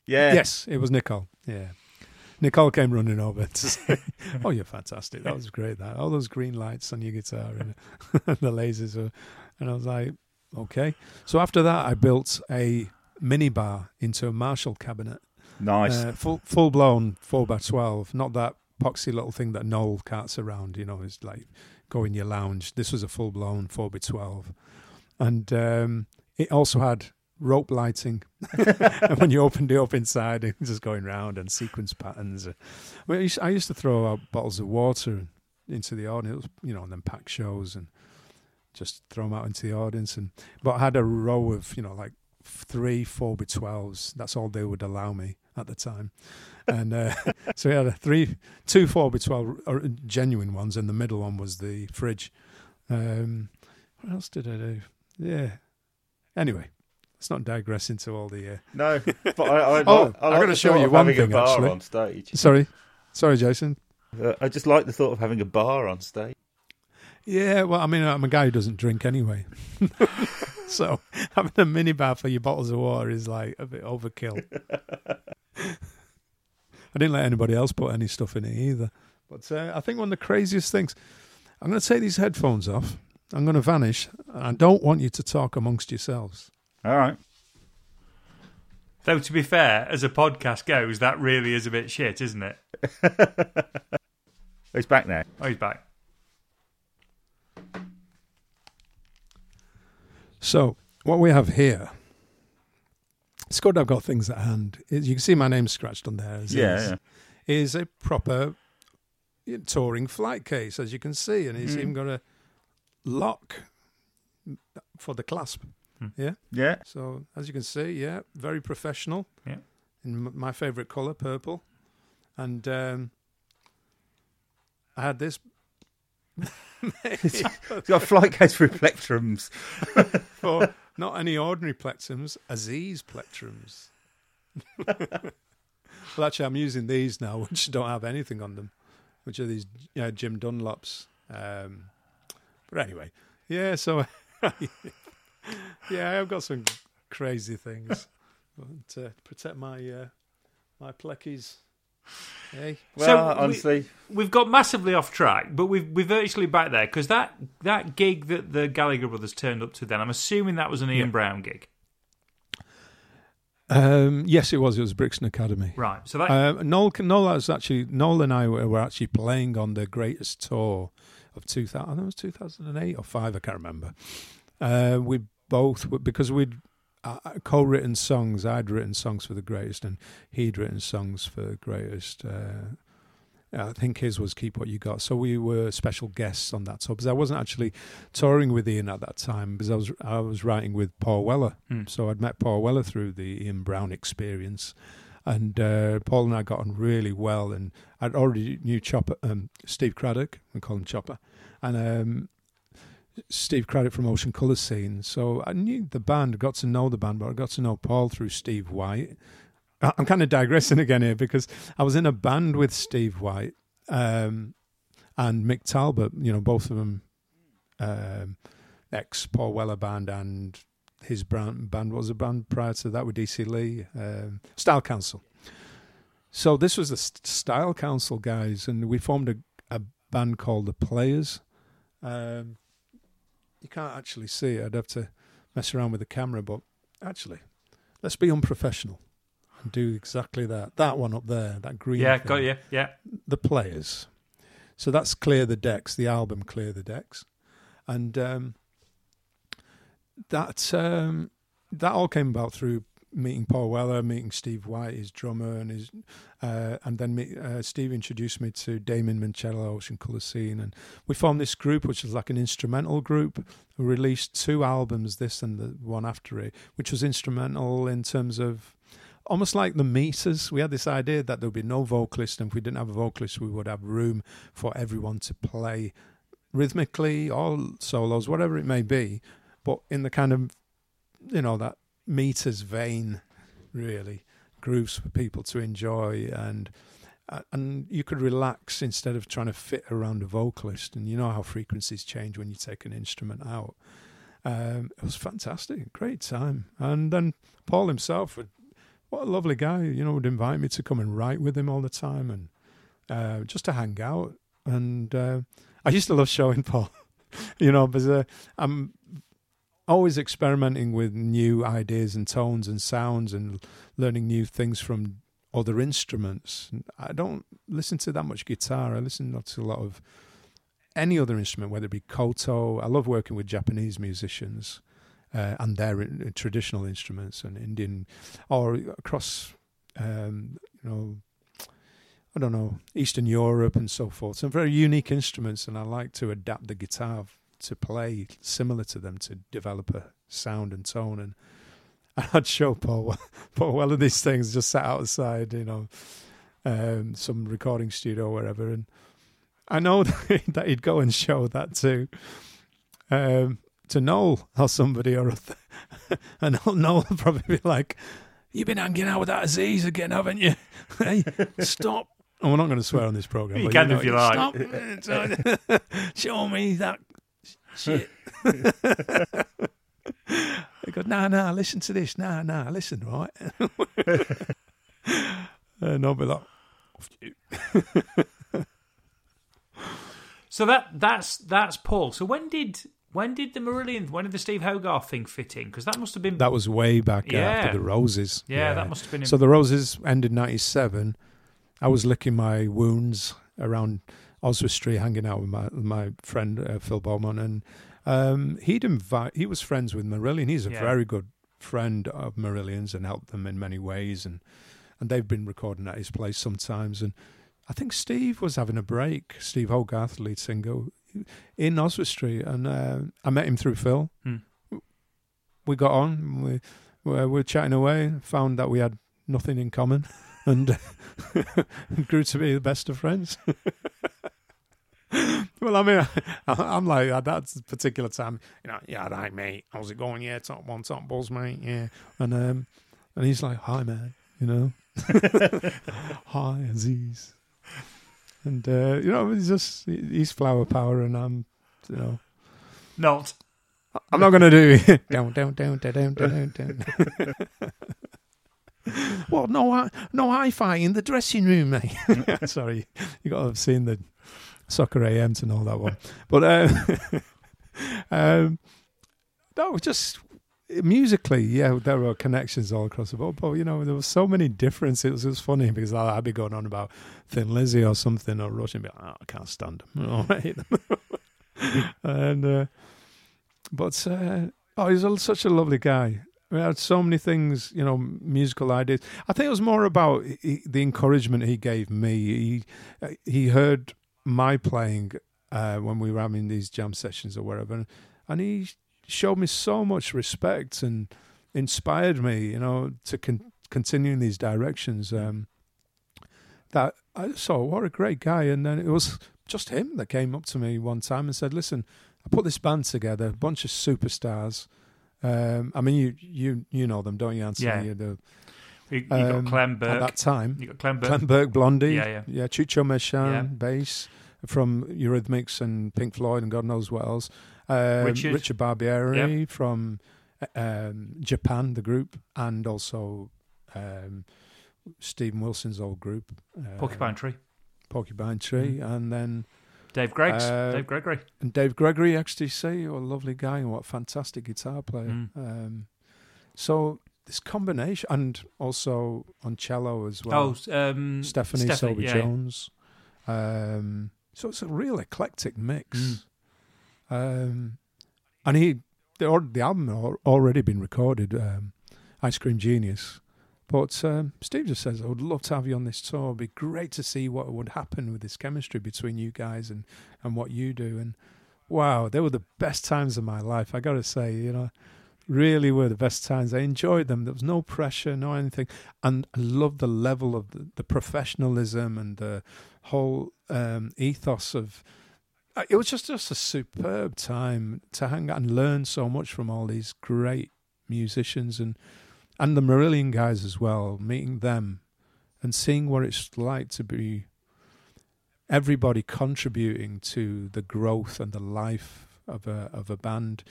Yeah. Yes, it was Nicole. Yeah. Nicole came running over to say, "Oh, you're fantastic! That was great. That all those green lights on your guitar and the lasers." Were, and I was like, "Okay." So after that, I built a mini bar into a Marshall cabinet, Nice. uh, full full blown four by twelve. Not that poxy little thing that Noel carts around. You know, it's like go in your lounge. This was a full blown four by twelve, and um, it also had rope lighting. and when you opened it up inside, it was just going round and sequence patterns. I used, to throw out bottles of water into the audience, you know, and then pack shows and just throw them out into the audience. And but I had a row of, you know, like three four by twelves. That's all they would allow me at the time. And uh, so we had a three, two four by twelve uh, genuine ones, and the middle one was the fridge. Um, what else did I do? Yeah. Anyway, let's not digress into all the. Uh, no, but I, I, Oh, I I'm gonna show you one thing, bar actually. on stage. sorry, sorry, Jason. Uh, I just like the thought of having a bar on stage. Yeah, well, I mean, I'm a guy who doesn't drink anyway. so having a minibar for your bottles of water is like a bit overkill. I didn't let anybody else put any stuff in it either. But uh, I think one of the craziest things, I'm going to take these headphones off. I'm going to vanish. And I don't want you to talk amongst yourselves. All right. Though, to be fair, as a podcast goes, that really is a bit shit, isn't it? He's back now. Oh, he's back. So what we have here, it's good I've got things at hand. You can see my name scratched on there. Yeah, is. yeah. is a proper touring flight case, as you can see, and it's Mm. even got a lock for the clasp. Hmm. Yeah. Yeah. So as you can see, yeah, very professional. Yeah. In m- my favourite colour, purple, and um, I had this. He's got a flight case for plectrums. for not any ordinary plectrums, Aziz plectrums. well, actually, I'm using these now, which don't have anything on them, which are these Jim Dunlops. Um, but anyway, yeah, so yeah, I've got some crazy things to protect my uh, my pleckies. Hey, Well, So honestly, We've got massively off track, but we've we're virtually back there because that that gig that the Gallagher brothers turned up to then, I'm assuming that was an Ian Yeah. Brown gig, um, yes, it was. It was Brixton Academy. right? So that Um, Noel, Noel was actually Noel and I were, were actually playing on the greatest tour of 2000. I think it was 2008 or five. I can't remember. Uh, we both because we'd uh, co-written songs. I'd written songs for the greatest, and he'd written songs for the greatest. Uh, I think his was "Keep What You Got." So we were special guests on that tour because I wasn't actually touring with Ian at that time because I was I was writing with Paul Weller. Hmm. So I'd met Paul Weller through the Ian Brown experience, and uh, Paul and I got on really well. And I'd already knew Chopper, um, Steve Craddock, we call him Chopper, and um, Steve Craddock from Ocean Colour Scene. So I knew the band, got to know the band, but I got to know Paul through Steve White. I'm kind of digressing again here because I was in a band with Steve White um, and Mick Talbot. You know, both of them um, ex Paul Weller band and his brand, band was a band prior to that with Dee C. Lee, um, Style Council. So this was the Style Council guys, and we formed a, a band called the Players. Um, you can't actually see it. I'd have to mess around with the camera, but actually, let's be unprofessional and do exactly that. That one up there, that green. Yeah, thing got you. Yeah. the players. So that's Clear the Decks, the album Clear the Decks. And um, that um, that all came about through meeting Paul Weller, meeting Steve White, his drummer, and his uh, and then me, uh, Steve introduced me to Damon Minchella, Ocean Colour Scene, and we formed this group, which was like an instrumental group. We released two albums, this and the one after it, which was instrumental in terms of almost like the meters. We had this idea that there would be no vocalist, and if we didn't have a vocalist, we would have room for everyone to play rhythmically or solos, whatever it may be, but in the kind of you know that meters vein, really grooves for people to enjoy and. uh, And you could relax instead of trying to fit around a vocalist. And you know how frequencies change when you take an instrument out. Um, it was fantastic, great time. And then Paul himself would what a lovely guy, you know, would invite me to come and write with him all the time and uh, just to hang out. And uh, I used to love showing Paul, you know, because uh, I'm always experimenting with new ideas and tones and sounds and learning new things from other instruments. I don't listen to that much guitar. I listen to a lot of any other instrument, whether it be koto. I love working with Japanese musicians uh, and their in- traditional instruments and Indian, or across, um, you know, I don't know, Eastern Europe and so forth. Some very unique instruments, and I like to adapt the guitar to play similar to them to develop a sound and tone. And I'd show Paul, Paul of these things, just sat outside, you know, um, some recording studio or wherever, and I know that he'd go and show that to um, to Noel or somebody or other, and Noel would probably be like, "You've been hanging out with that Aziz again, haven't you? hey, stop!" And we're not going to swear on this program. You can know, if you like. Stop. Show me that shit. I go, nah, nah, listen to this. Nah, nah, listen, right? and I'll be like, "Off you." So that that's that's Paul. So when did when did the Marillion when did the Steve Hogarth thing fit in? Because that must have been That was way back Yeah. after the Roses. yeah, that must have been in, So the Roses ended '97. I was licking my wounds around Oswestry, hanging out with my my friend uh, Phil Beaumont, and um, he'd invite. He was friends with Marillion. He's a Yeah. very good friend of Marillion's and helped them in many ways, and and they've been recording at his place sometimes. And I think Steve was having a break. Steve Hogarth, lead singer, in Oswestry, and uh, I met him through Phil. Hmm. We got on. We we we were chatting away. Found that we had nothing in common, and grew to be the best of friends. well, I mean, I, I'm like at that particular time, you know, yeah, right, mate. How's it going? Yeah, top one, top balls, mate. Yeah, and um, and he's like, hi, man. You know, hi, Aziz. And uh, you know, it's just he's flower power, and I'm, you know, not. I'm not going to do it. down, down, down, down, down, down, down. well, no, hi- no hi-fi in the dressing room, mate. Sorry, you got to have seen the soccer AM to know that one. But uh, um, no, just musically, yeah, there were connections all across the board. But you know, there was so many differences. It was, it was funny because I- I'd be going on about Thin Lizzy or something, or Rush, and be like, oh, I can't stand them. I hate them. and uh, but uh, oh, he's a, such a lovely guy. We had so many things, you know, musical ideas. I think it was more about he, the encouragement he gave me. He he heard my playing uh, when we were having these jam sessions or whatever, and he showed me so much respect and inspired me, you know, to con- continue in these directions. Um, that I saw what a great guy, and then it was just him that came up to me one time and said, "Listen, I put this band together, a bunch of superstars. Um, I mean, you you you know them, don't you, Anthony? Yeah. You're the- You, you got um, Clem at that time. You got Clem Burke. Clem Burke, Blondie, Yeah, yeah. yeah, Chucho Merchán, Yeah. bass from Eurythmics and Pink Floyd and God knows what else. Um, Richard. Richard Barbieri from uh, um, Japan, the group, and also um, Steven Wilson's old group, uh, Porcupine Tree. Porcupine Tree, Mm. and then Dave Greggs. uh, Dave Gregory. and Dave Gregory, XTC, what a lovely guy and what a fantastic guitar player. Mm. Um, so this combination, and also on cello as well. oh, um, Stephanie, Stephanie, yeah, yeah. Jones. Um, so it's a real eclectic mix. Mm. Um, and he, the, the album had already been recorded, um, Ice Cream Genius. But um, Steve just says, I would love to have you on this tour. It'd be great to see what would happen with this chemistry between you guys and, and what you do. And wow, they were the best times of my life. I got to say, you know, really were the best times. I enjoyed them. There was no pressure, no anything. And I loved the level of the, the professionalism and the whole um, ethos of. uh, It was just, just a superb time to hang out and learn so much from all these great musicians and and the Marillion guys as well. Meeting them and seeing what it's like to be everybody contributing to the growth and the life of a of a band.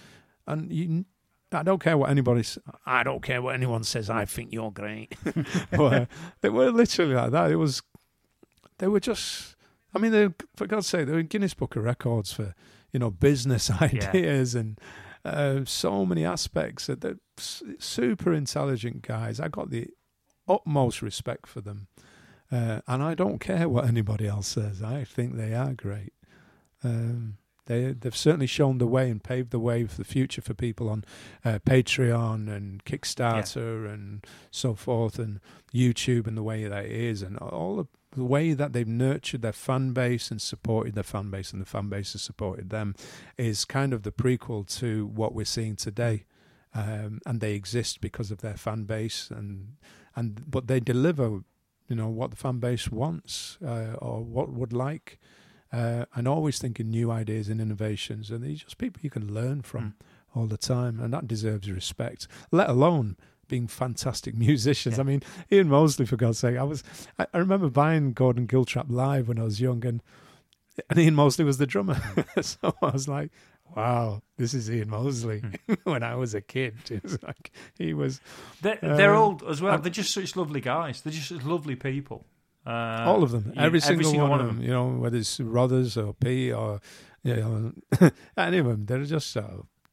And you, I don't care what anybody. I don't care what anyone says. I think you're great. but uh, they were literally like that. It was. They were just. I mean, they, for God's sake, they were in Guinness Book of Records for you know business ideas and uh, so many aspects. That they're super intelligent guys. I got the utmost respect for them. Uh, and I don't care what anybody else says. I think they are great. Um, they they've certainly shown the way and paved the way for the future for people on uh, Patreon and Kickstarter and so forth, and YouTube and the way that it is, and all the, the way that they've nurtured their fan base and supported their fan base, and the fan base has supported them, is kind of the prequel to what we're seeing today. Um, and they exist because of their fan base, and and but they deliver you know what the fan base wants uh, or what would like uh, and always thinking new ideas and innovations and these are just people you can learn from Mm. all the time and that deserves respect let alone being fantastic musicians Yeah. i mean ian mosley for god's sake i was i, I remember buying gordon giltrap live when i was young and and ian mosley was the drummer so i was like wow this is ian mosley Hmm. when i was a kid it was like he was They're, they're Um, all as well. They're just such lovely guys. They're just such lovely people. Uh, all of them, yeah, every, single one, of them, You know, whether it's Rothers or P or you know, any of them, they're just uh,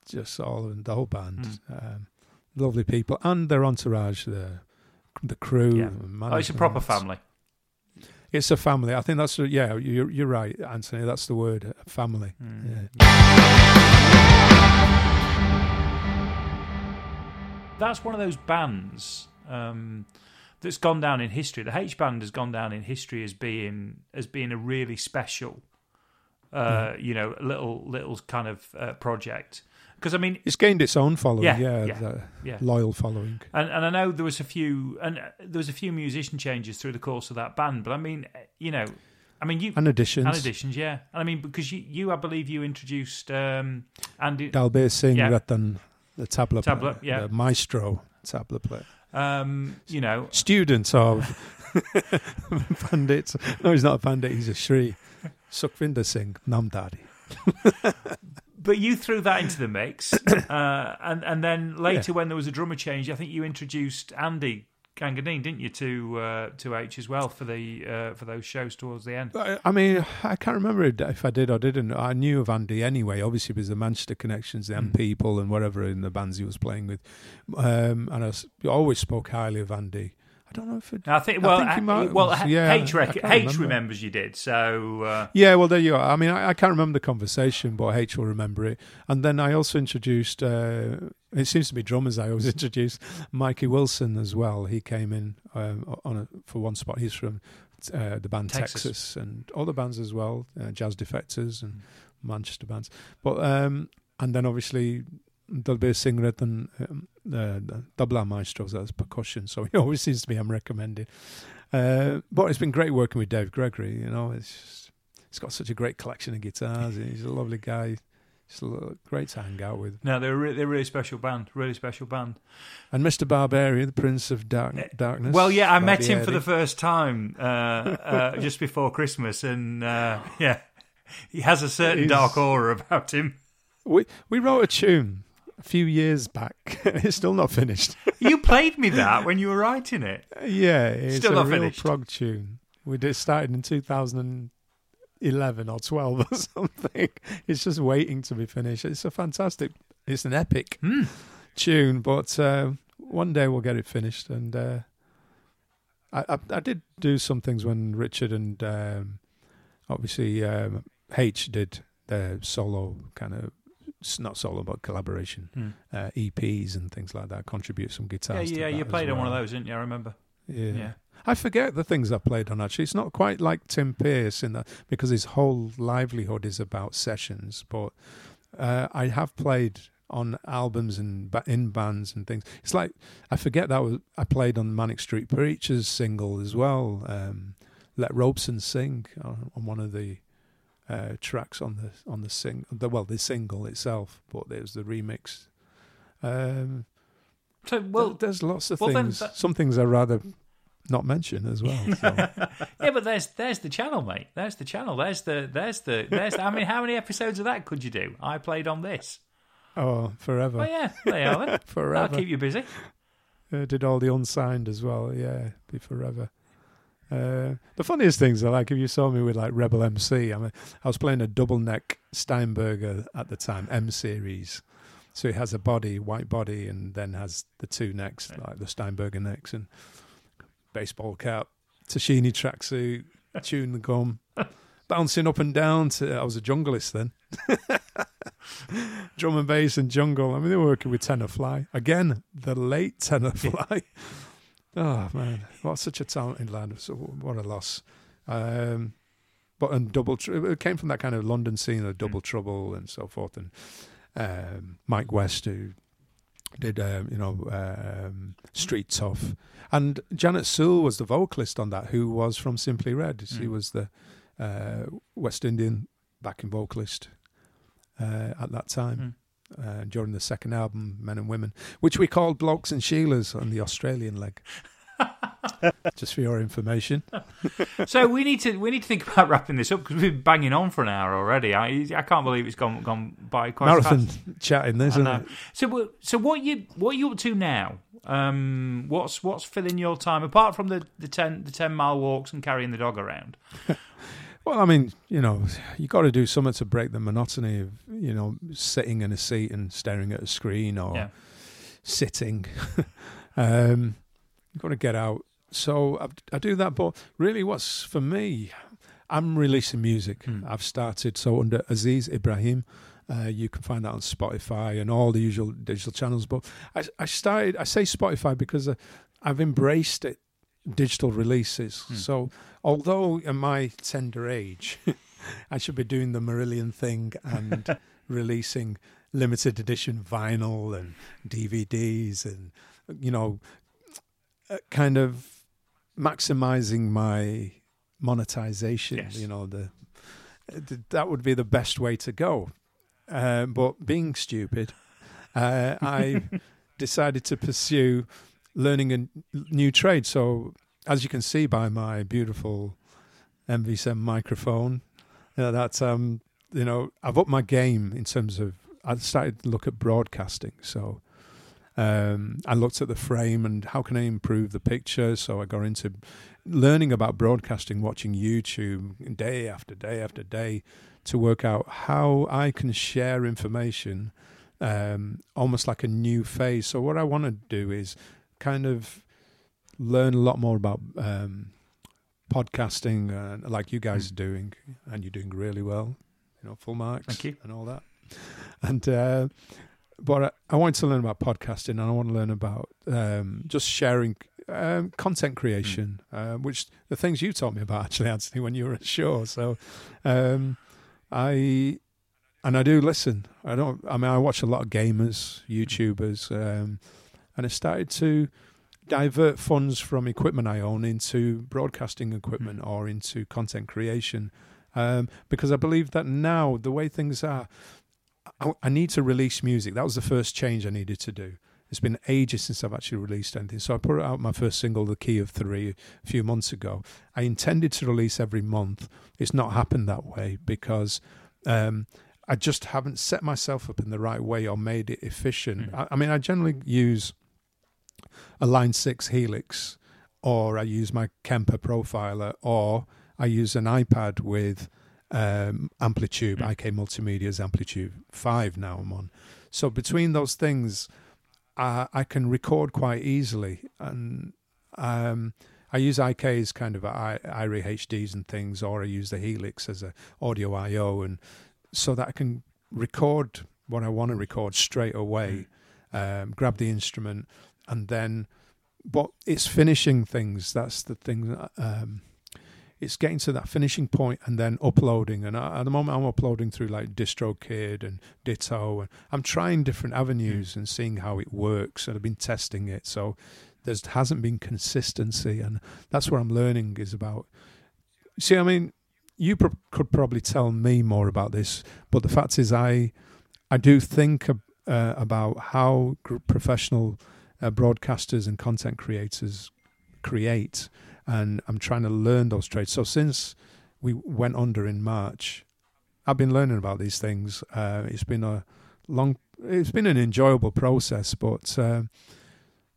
just all of them, the whole band, Mm. um, lovely people, and their entourage, the the crew. Yeah. Oh, it's a proper family. It's a family. I think that's the- yeah. You're you're right, Anthony. That's the word, family. Mm. Yeah. That's one of those bands um, that's gone down in history. The H band has gone down in history as being as being a really special, uh, you know, little little kind of uh, project. Because I mean, It's gained its own following. Yeah, Yeah, yeah, the yeah. loyal following. And, and I know there was a few, and uh, there was a few musician changes through the course of that band. But I mean, uh, you know, I mean, you And additions. and additions, yeah. And I mean, because you, you I believe you introduced um, Andy, Dalbir Singh Yeah. Ratan, the tabla, Tabla, player, yeah. the maestro tabla player. Um, you know, students of Pandit. No, he's not a Pandit, he's a Shri. Sukhvinder Singh, Namdhari. but you threw that into the mix, uh, and and then later when there was a drummer change, I think you introduced Andy Gangadeen, didn't you, to uh, to H as well for the uh, for those shows towards the end. I, I mean, I can't remember if I did or didn't. I knew of Andy anyway, obviously, because the Manchester connections, the Mm. people, and whatever in the bands he was playing with. Um, and I always spoke highly of Andy. I don't know if it. I think I well, think he uh, might- well, H- yeah, H, I rec- H remember. remembers you did. So uh, Yeah, well, there you are. I mean, I, I can't remember the conversation, but H will remember it. And then I also introduced, uh, it seems to be drummers I always introduce, Mikey Wilson as well. He came in um, on a, for one spot. He's from uh, the band Texas. Texas. and other bands as well, uh, Jazz Defektors and Manchester bands. But um, And then obviously there'll be a singer and um, the, Tabla Maestros as percussion. So he always seems to be I'm recommending. Uh, but it's been great working with Dave Gregory. You know, it's just, he's got such a great collection of guitars. He's a lovely guy, It's great to hang out with. No, they're a re- they're a really special band. Really special band. And Mr. Barbieri, the Prince of Dark, Darkness. Well, yeah, I met him for the first time uh, uh, just before Christmas, and uh, yeah, he has a certain He's- dark aura about him. We we wrote a tune a few years back. it's still not finished. You played me that when you were writing it. yeah, it's Still a not real finished. prog tune. We did started in 2011 or 12 or something. It's just waiting to be finished. It's a fantastic. It's an epic Hmm. tune, but uh, one day we'll get it finished. And uh, I, I I did do some things when Richard and um, obviously um, H did their solo kind of not solo but collaboration Hmm. uh, EPs and things like that. Contribute some Yeah, guitars. to yeah, that you played on one of those, didn't you? I remember. Yeah. Yeah. I forget the things I played on actually. It's not quite like Tim Pierce in that because his whole livelihood is about sessions, but uh, I have played on albums and ba- in bands and things. It's like I forget that was I played on Manic Street Preachers single as well. Um, Let Robeson Sing on, on one of the uh, tracks on the on the sing the well the single itself, but there's the remix. Um, So well, there's lots of well, things. that- Some things I rather not mention as well. So. yeah, but there's there's the channel, mate. There's the channel. There's the there's the there's. I mean, how many episodes of that could you do? I played on this. oh, forever, Well, yeah, they are. Then. That'll keep you busy. Uh, did all the unsigned as well. Yeah, be forever. Uh, the funniest things are like if you saw me with like Rebel MC. I mean, I was playing a double neck Steinberger at the time, M series. So it has a body, white body, and then has the two necks, like the Steinberger necks, and baseball cap, Tacchini tracksuit, chewing the gum, bouncing up and down. To I was a junglist then. Drum and bass and jungle. I mean, they were working with Tenor Fly again. The late Tenor Fly. Oh man, what such a talented lad! So what a loss. Um, but and double, Tr- it came from that kind of London scene of Double Trouble and so forth, and um, Mike West who did um, you know um, Street Tough, and Janet Sewell was the vocalist on that, who was from Simply Red. She Mm. was the uh, West Indian backing vocalist uh, at that time uh, during the second album, Men and Women, which we called Blokes and Sheilas on the Australian leg. Just for your information. So we need to we need to think about wrapping this up because we've been banging on for an hour already. I I can't believe it's gone gone by quite Marathon fast. chatting, isn't it? So what- so what you what are you up to now? Um, what's what's filling your time apart from the, the ten the ten mile walks and carrying the dog around? Well, I mean, you know, you got to do something to break the monotony of, you know, sitting in a seat and staring at a screen or Yeah. sitting. um, you've got to get out. So I, I do that. But really, what's for me, I'm releasing music. Hmm. I've started so under Aziz Ibrahim. Uh, you can find that on Spotify and all the usual digital channels. But I, I started. I say Spotify because uh, I've embraced it. Digital releases. Hmm. So although in my tender age, I should be doing the Marillion thing and releasing limited edition vinyl and DVDs and you know, uh, kind of maximizing my monetization. Yes. You know, the th- that would be the best way to go. Uh, but being stupid, uh, I decided to pursue learning a new trade. So, as you can see by my beautiful MV7 microphone, uh, that um, you know, I've upped my game in terms of. I started to look at broadcasting. So, um, I looked at the frame and how can I improve the picture. So I got into learning about broadcasting, watching YouTube day after day after day to work out how I can share information um, almost like a new phase. So what I want to do is kind of learn a lot more about um, podcasting, uh, like you guys are doing, and you're doing really well. You know, full marks Thank you. and all that. And uh, but I, I want to learn about podcasting, and I want to learn about um, just sharing um, content creation, uh, which the things you taught me about actually, Anthony, when you were at Shaw. So um, I and I do listen. I don't. I mean, I watch a lot of gamers, YouTubers, um, and I started to divert funds from equipment I own into broadcasting equipment or into content creation, um, because I believe that now the way things are, I, I need to release music. That was the first change I needed to do. It's been ages since I've actually released anything. So I put out my first single, The Key of Three, a few months ago. I intended to release every month. It's not happened that way because um, I just haven't set myself up in the right way or made it efficient. Mm. I, I mean, I generally use a Line 6 Helix or I use my Kemper profiler or I use an iPad with um, AmpliTube, Mm. IK Multimedia's AmpliTube 5 now I'm on. So between those things, I, I can record quite easily. And um, I use IK's kind of I, IRA HDs and things, or I use the Helix as a audio I/O, and so that I can record what I want to record straight away. Um, grab the instrument, and then, but it's finishing things. That's the thing. that, Um, it's getting to that finishing point and then uploading. And I, at the moment, I'm uploading through like DistroKid and Ditto, and I'm trying different avenues and seeing how it works. And I've been testing it, so there hasn't been consistency, and that's where I'm learning is about. See, I mean, you pro- could probably tell me more about this, but the fact is, I I do think uh, about how professional uh, broadcasters and content creators create, and I'm trying to learn those trades. So since we went under in March, I've been learning about these things. Uh, it's been a long, it's been an enjoyable process, but. Uh,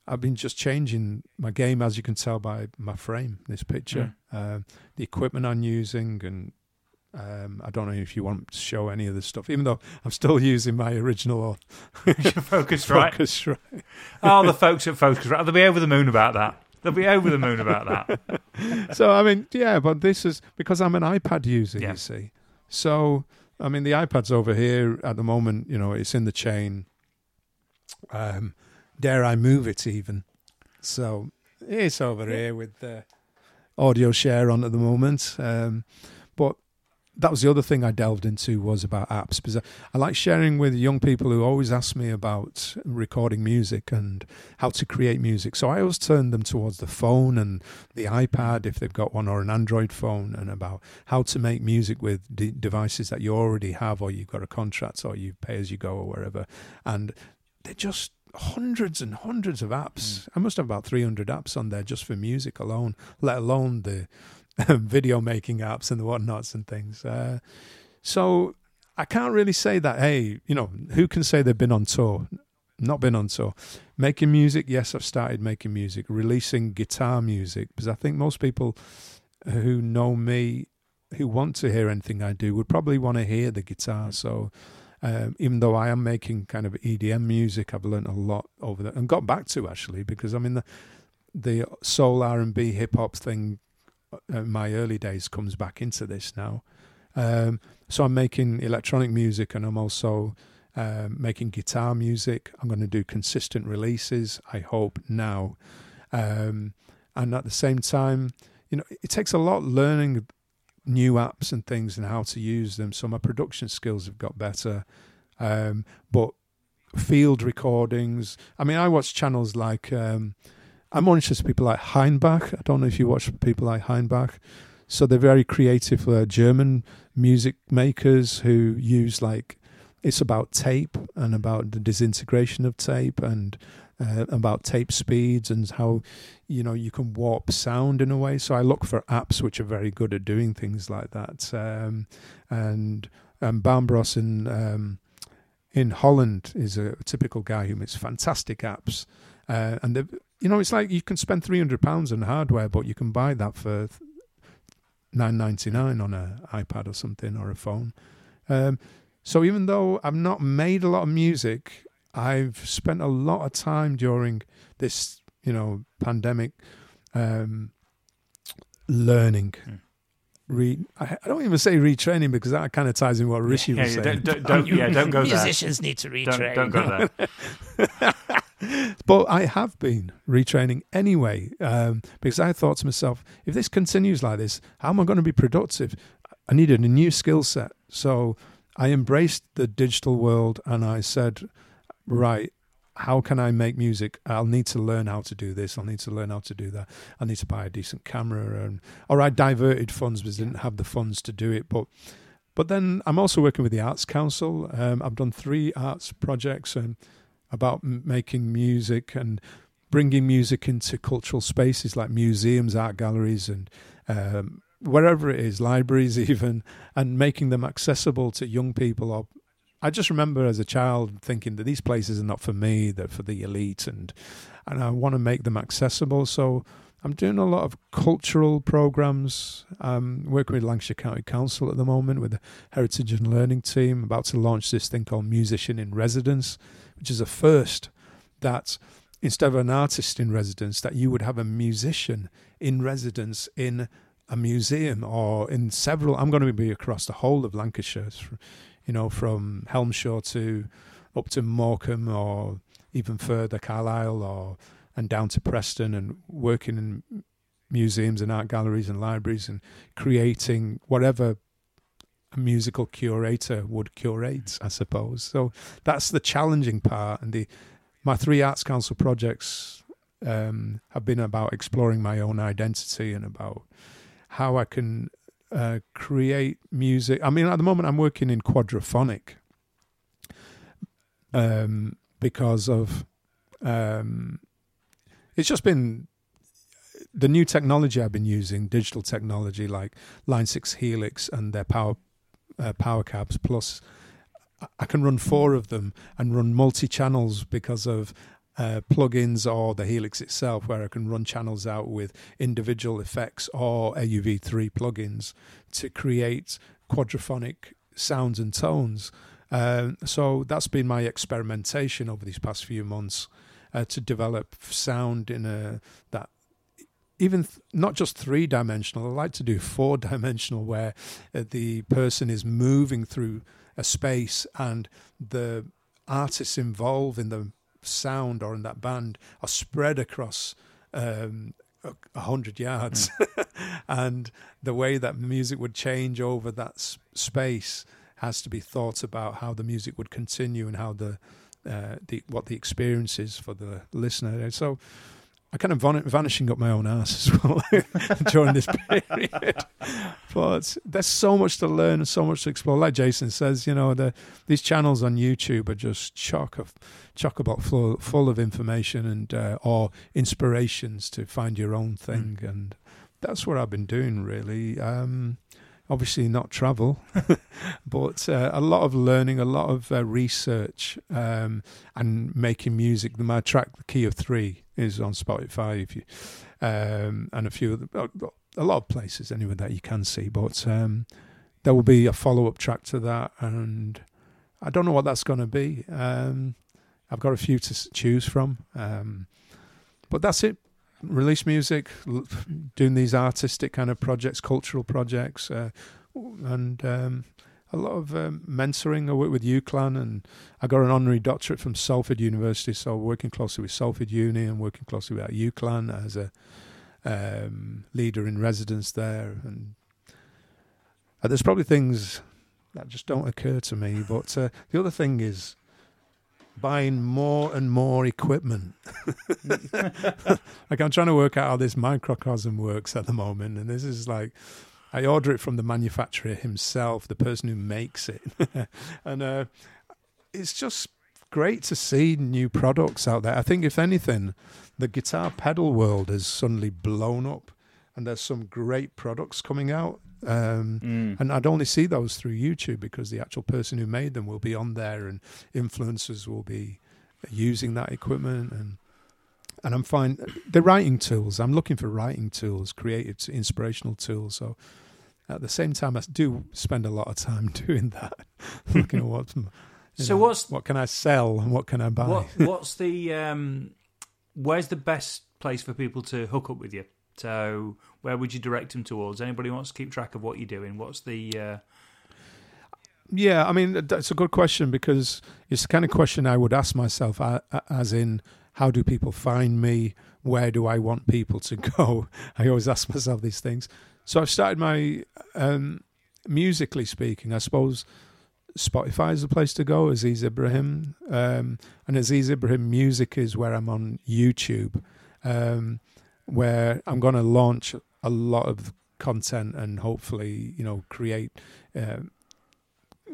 I've been just changing my game, as you can tell by my frame, this picture, um, the equipment I'm using, and um, I don't know if you want to show any of the stuff, even though I'm still using my original Focusrite. Focus right. Oh, the folks at Focusrite. They'll be over the moon about that. They'll be over the moon about that. so I mean, yeah, but this is because I'm an iPad user, Yeah. you see. So I mean, the iPad's over here at the moment. You know, it's in the chain. Um, dare I move it even? So it's over here with the AudioShare on at the moment. Um, that was the other thing I delved into was about apps because I, I like sharing with young people who always ask me about recording music and how to create music. So I always turn them towards the phone and the iPad if they've got one or an Android phone and about how to make music with de- devices that you already have or you've got a contract or you pay as you go or wherever. And they're just hundreds and hundreds of apps. Hmm. I must have about 300 apps on there just for music alone, let alone the video making apps and the whatnots and things. Uh, so I can't really say that, hey, you know, who can say they've been on tour? Not been on tour. Making music, yes, I've started making music, releasing guitar music, because I think most people who know me, who want to hear anything I do, would probably want to hear the guitar. So um, even though I am making kind of EDM music, I've learned a lot over that and got back to actually because I mean the the soul R and B hip hop thing in my early days comes back into this now. Um, so I'm making electronic music and I'm also um, making guitar music. I'm going to do consistent releases. I hope now, um, and at the same time, you know, it takes a lot learning new apps and things and how to use them. So my production skills have got better. Um, but field recordings, I mean, I watch channels like, um, I'm more interested in people like Heinbach. I don't know if you watch people like Heinbach. So they're very creative uh, German music makers who use like, it's about tape and about the disintegration of tape and uh, about tape speeds and how you know you can warp sound in a way so i look for apps which are very good at doing things like that um, and um, Bram Bos in um, in Holland is a typical guy who makes fantastic apps uh, and you know it's like you can spend 300 pounds on hardware but you can buy that for 9.99 on an iPad or something or a phone um, so even though I've not made a lot of music I've spent a lot of time during this, you know, pandemic, um, learning. Mm. Re- I I don't even say retraining because that kind of ties in what Rishi yeah, was yeah, saying. don't, don't, don't, yeah, don't go there. Musicians need to retrain. Don't, don't go there. But I have been retraining anyway um, because I thought to myself, if this continues like this, how am I going to be productive? I needed a new skill set. So I embraced the digital world and I said, right, how can I make music? I'll need to learn how to do this. I'll need to learn how to do that. I need to buy a decent camera. And, or I diverted funds because I didn't have the funds to do it. But but then I'm also working with the Arts Council. Um, I've done three arts projects um, about m- making music and bringing music into cultural spaces like museums, art galleries, and um, wherever it is, libraries even, and making them accessible to young people. Or I just remember as a child thinking that these places are not for me; they're for the elite, and and I want to make them accessible. So I'm doing a lot of cultural programs. I'm working with Lancashire County Council at the moment with the Heritage and Learning team, about to launch this thing called Musician in Residence, which is a first that instead of an artist in residence, that you would have a musician in residence in a museum or in several. I'm going to be across the whole of Lancashire, you know, from Helmshore to up to Morecambe or even further, Carlisle or and down to Preston and working in museums and art galleries and libraries and creating whatever a musical curator would curate, I suppose. So that's the challenging part. And the my three arts council projects um, have been about exploring my own identity and about how I can uh, create music. I mean, at the moment, I'm working in quadraphonic um, because of um, it's just been the new technology I've been using, digital technology like Line Six Helix and their power uh, power cabs. Plus, I can run four of them and run multi channels because of uh, plugins or the Helix itself, where I can run channels out with individual effects or AUV3 plugins to create quadraphonic sounds and tones. Uh, so that's been my experimentation over these past few months uh, to develop sound in a that even th- not just three dimensional. I like to do four dimensional, where uh, the person is moving through a space and the artists involved in the sound or in that band are spread across um, a hundred yards, mm. and the way that music would change over that s- space has to be thought about how the music would continue and how the uh, the what the experience is for the listener. So I kind of van- vanishing up my own ass as well during this period. but there's so much to learn and so much to explore. Like Jason says, you know, the, these channels on YouTube are just chock of chock about full, full of information and uh, or inspirations to find your own thing, mm. and that's what I've been doing really. Um, obviously not travel, but uh, a lot of learning, a lot of uh, research, um, and making music. My track, "The Key of Three, is on Spotify, if you, um, and a few, of the, a lot of places anyway that you can see. But um, there will be a follow-up track to that, and I don't know what that's going to be. Um, I've got a few to choose from, um, but that's it release music, doing these artistic kind of projects, cultural projects, uh, and um, a lot of um, mentoring. I work with UCLan, and I got an honorary doctorate from Salford University, so working closely with Salford Uni and working closely with UCLan as a um, leader in residence there. And uh, there's probably things that just don't occur to me. But uh, the other thing is buying more and more equipment. like I'm trying to work out how this microcosm works at the moment, and this is like I order it from the manufacturer himself, the person who makes it, and uh, it's just great to see new products out there. I think if anything, the guitar pedal world has suddenly blown up, and there's some great products coming out um, mm. And I'd only see those through YouTube because the actual person who made them will be on there, and influencers will be using that equipment and and I'm fine. The writing tools. I'm looking for writing tools, creative, inspirational tools. So at the same time, I do spend a lot of time doing that, looking at what. so know, what's what can I sell and what can I buy? What, what's the um, where's the best place for people to hook up with you? So, where would you direct them towards? Anybody wants to keep track of what you're doing? What's the uh... Yeah, I mean that's a good question because it's the kind of question I would ask myself, as in, how do people find me? Where do I want people to go? I always ask myself these things. So I've started my, um, musically speaking, I suppose Spotify is the place to go. Aziz Ibrahim, um, and Aziz Ibrahim music is where I'm on YouTube. Um, where I'm going to launch a lot of content and hopefully, you know, create uh,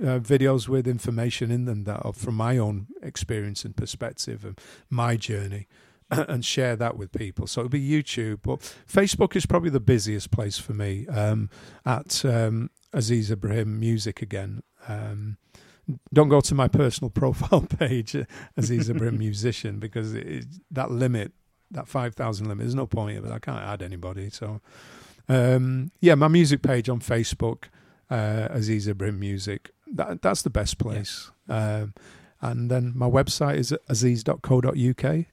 uh, videos with information in them that are from my own experience and perspective and my journey. And share that with people. So it'll be YouTube, but Facebook is probably the busiest place for me. Um, at um, Aziz Ibrahim Music again. Um, don't go to my personal profile page, Aziz Ibrahim Musician, because it, that limit, that five thousand limit, there's no point of it. I can't add anybody. So, um, yeah, my music page on Facebook, uh, Aziz Ibrahim Music. That, that's the best place. Yeah. Um, and then my website is aziz.co.uk.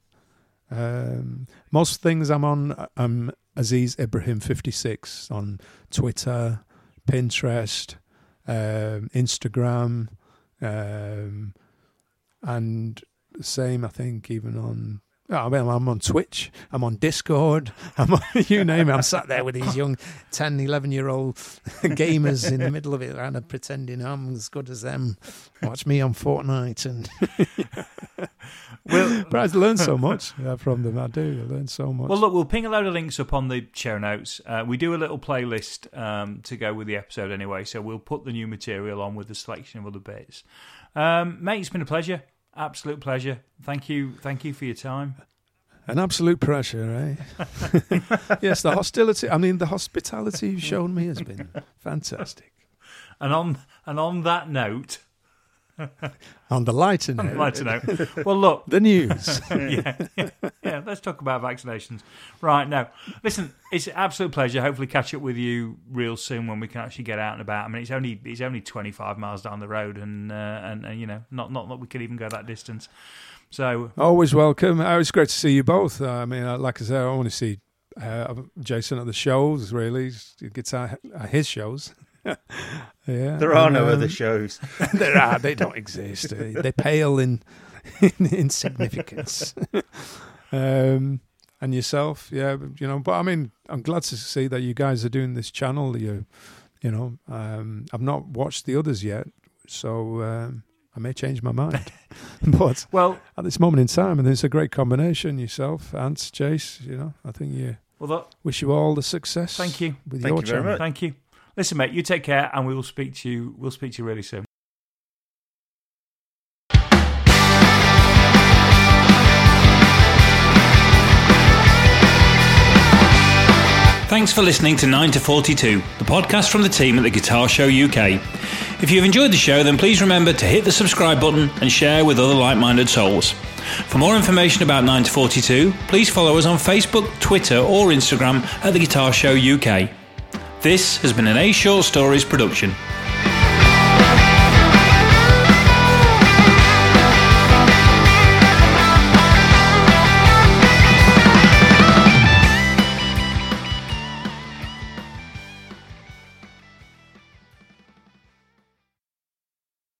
Um, most things I'm on, I'm Aziz Ibrahim 56 on Twitter, Pinterest, um, Instagram, um, and the same I think even on I mean, I'm on Twitch, I'm on Discord, I'm on, you name it. I'm sat there with these young 10, 11 year old gamers in the middle of it, and pretending I'm as good as them. Watch me on Fortnite. and well, But I learned so much from them. I do. I learned so much. Well, look, we'll ping a load of links up on the show notes. Uh, we do a little playlist um, to go with the episode anyway, so we'll put the new material on with a selection of other bits. Um, mate, it's been a pleasure. Absolute pleasure. Thank you. Thank you for your time. An absolute pressure, eh? yes, the hostility. I mean, the hospitality you've shown me has been fantastic. And on and on that note, on the lighter note. lighter note. Well, look. The news. yeah, yeah, yeah, let's talk about vaccinations. Right, now, listen, it's an absolute pleasure. Hopefully catch up with you real soon when we can actually get out and about. I mean, it's only it's only 25 miles down the road and, uh, and, and, you know, not, not that we could even go that distance. So Always welcome. Oh, it's great to see you both. Uh, I mean, uh, like I said, I want to see uh, Jason at the shows, really. Guitar, his shows. yeah, there are no um, other shows. there are. They don't exist. they pale in in, significance. um, and yourself, yeah, you know. But I mean, I'm glad to see that you guys are doing this channel. You, you know, um, I've not watched the others yet, so um, I may change my mind. but well, at this moment in time, and it's a great combination. Yourself, Ants, Chase. You know, I think you. Well, that, wish you all the success. Thank you. With Thank your you channel. Thank you. Listen, mate, you take care, and we will speak to you. We'll speak to you really soon. Thanks for listening to 9 to 42, the podcast from the team at the Guitar Show UK. If you've enjoyed the show, then please remember to hit the subscribe button and share with other like minded souls. For more information about 9 to 42, please follow us on Facebook, Twitter, or Instagram at the Guitar Show UK. This has been an A Short Stories production.